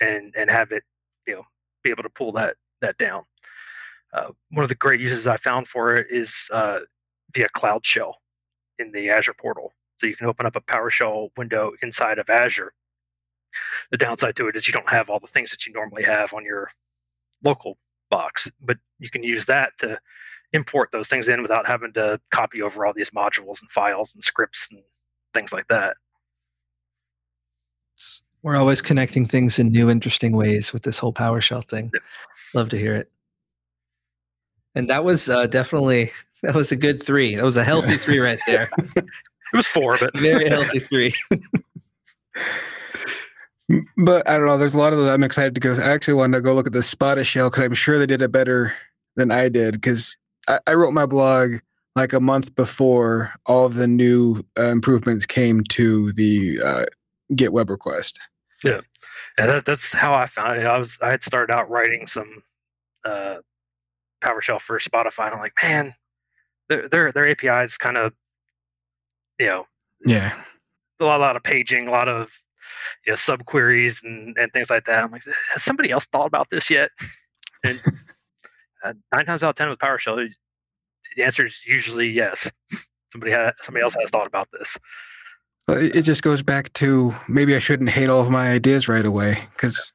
and and have it you know be able to pull that that down. Uh, one of the great uses I found for it is uh, via Cloud Shell in the Azure portal. So you can open up a PowerShell window inside of Azure. The downside to it is you don't have all the things that you normally have on your local box, but you can use that to import those things in without having to copy over all these modules and files and scripts and things like that. We're always connecting things in new, interesting ways with this whole PowerShell thing. Love to hear it. And that was uh, definitely that was a good three. That was a healthy three right there. it was four, but very healthy three. but I don't know. There's a lot of that I'm excited to go. I actually wanted to go look at the Spotishell because I'm sure they did it better than I did. Because I, I, wrote my blog like a month before all the new uh, improvements came to the uh, Get web request. Yeah, and that, that's how I found it. I was I had started out writing some uh, PowerShell for Spotify, and I'm like, man, their their, their API is kind of, you know, yeah, a lot, a lot of paging, a lot of you know subqueries and and things like that. I'm like, has somebody else thought about this yet? And uh, nine times out of ten with PowerShell, the answer is usually yes. Somebody has somebody else has thought about this. It just goes back to maybe I shouldn't hate all of my ideas right away because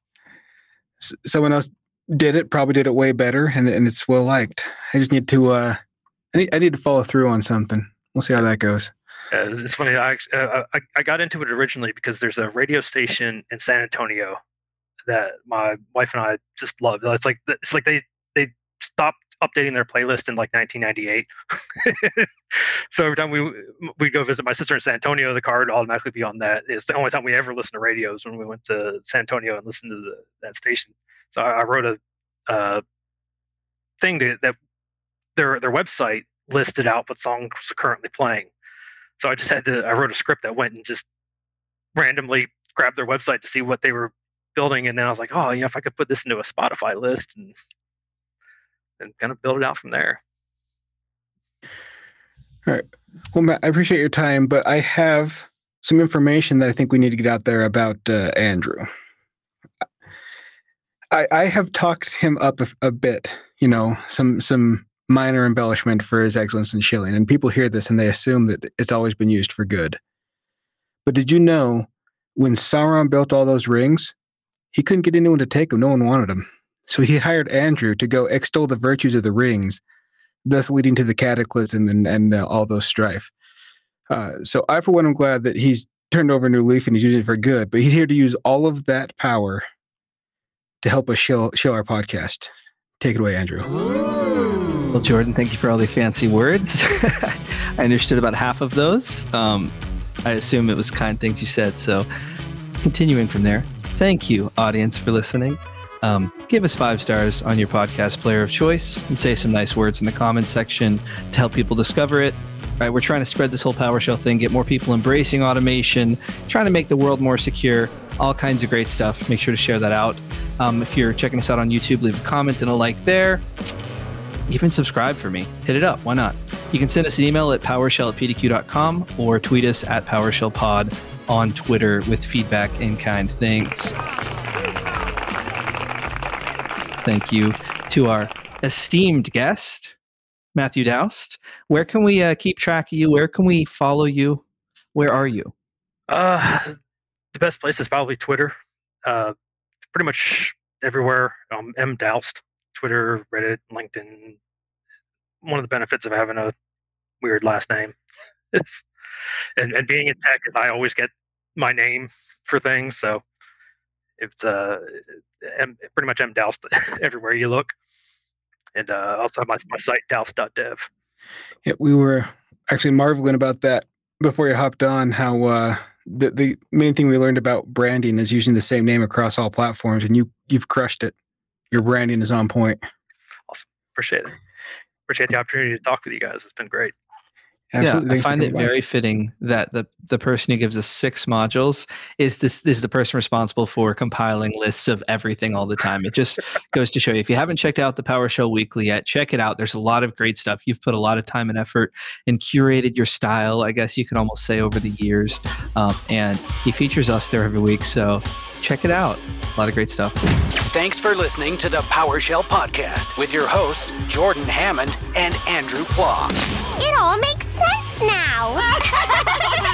someone else did it, probably did it way better, and, and it's well liked. I just need to, uh, I need, I need to follow through on something. We'll see how that goes. Uh, it's funny. I, uh, I I got into it originally because there's a radio station in San Antonio that my wife and I just love. It's like it's like they they stopped updating their playlist in like 1998. so every time we we go visit my sister in San Antonio, the car would automatically be on that. It's the only time we ever listen to radios when we went to San Antonio and listened to the, that station. So I, I wrote a uh, thing to, that their their website listed out what songs are currently playing. So I just had to I wrote a script that went and just randomly grabbed their website to see what they were building, and then I was like, oh, you know, if I could put this into a Spotify list and and kind of build it out from there. All right. Well, Matt, I appreciate your time, but I have some information that I think we need to get out there about uh, Andrew. I, I have talked him up a, a, bit, you know, some some minor embellishment for his excellence in shilling, and people hear this and they assume that it's always been used for good. But did you know when Sauron built all those rings, he couldn't get anyone to take them. No one wanted them. So he hired Andrew to go extol the virtues of the rings, thus leading to the cataclysm and, and uh, all those strife. Uh, so I, for one, am glad that he's turned over a new leaf and he's using it for good, but he's here to use all of that power to help us show, show our podcast. Take it away, Andrew. Well, Jordan, thank you for all the fancy words. I understood about half of those. Um, I assume it was kind things you said. So, continuing from there, thank you, audience, for listening. Um, give us five stars on your podcast player of choice and say some nice words in the comments section to help people discover it. Right, we're trying to spread this whole PowerShell thing, get more people embracing automation, trying to make the world more secure, all kinds of great stuff. Make sure to share that out. Um, if you're checking us out on YouTube, leave a comment and a like there. Even subscribe for me. Hit it up. Why not? You can send us an email at powershell at pdq.com or tweet us at powershellpod on Twitter with feedback and kind things. Thank you to our esteemed guest, Matthew Dowst. Where can we uh, keep track of you? Where can we follow you? Where are you? Uh, the best place is probably Twitter. Uh, pretty much everywhere. Um, MDowst, Twitter, Reddit, LinkedIn. One of the benefits of having a weird last name, is, and and being in tech is I always get my name for things. So it's uh, M, pretty much M everywhere you look. And uh, also have my, my site dowst.dev. Yeah, we were actually marveling about that before you hopped on. How uh, the the main thing we learned about branding is using the same name across all platforms, and you you've crushed it. Your branding is on point. Awesome, appreciate it. Appreciate the opportunity to talk with you guys. It's been great. Absolutely. Yeah, I Thanks find it by. very fitting that the the person who gives us six modules is this is the person responsible for compiling lists of everything all the time. It just goes to show you if you haven't checked out the PowerShell Weekly yet, check it out. There's a lot of great stuff. You've put a lot of time and effort and curated your style. I guess you could almost say over the years, um, and he features us there every week. So check it out. A lot of great stuff. Thanks for listening to the PowerShell Podcast with your hosts, Jordan Hammond and Andrew Pla. It all makes sense now.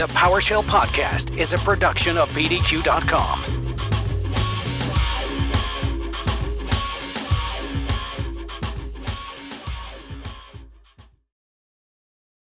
The PowerShell Podcast is a production of PDQ.com.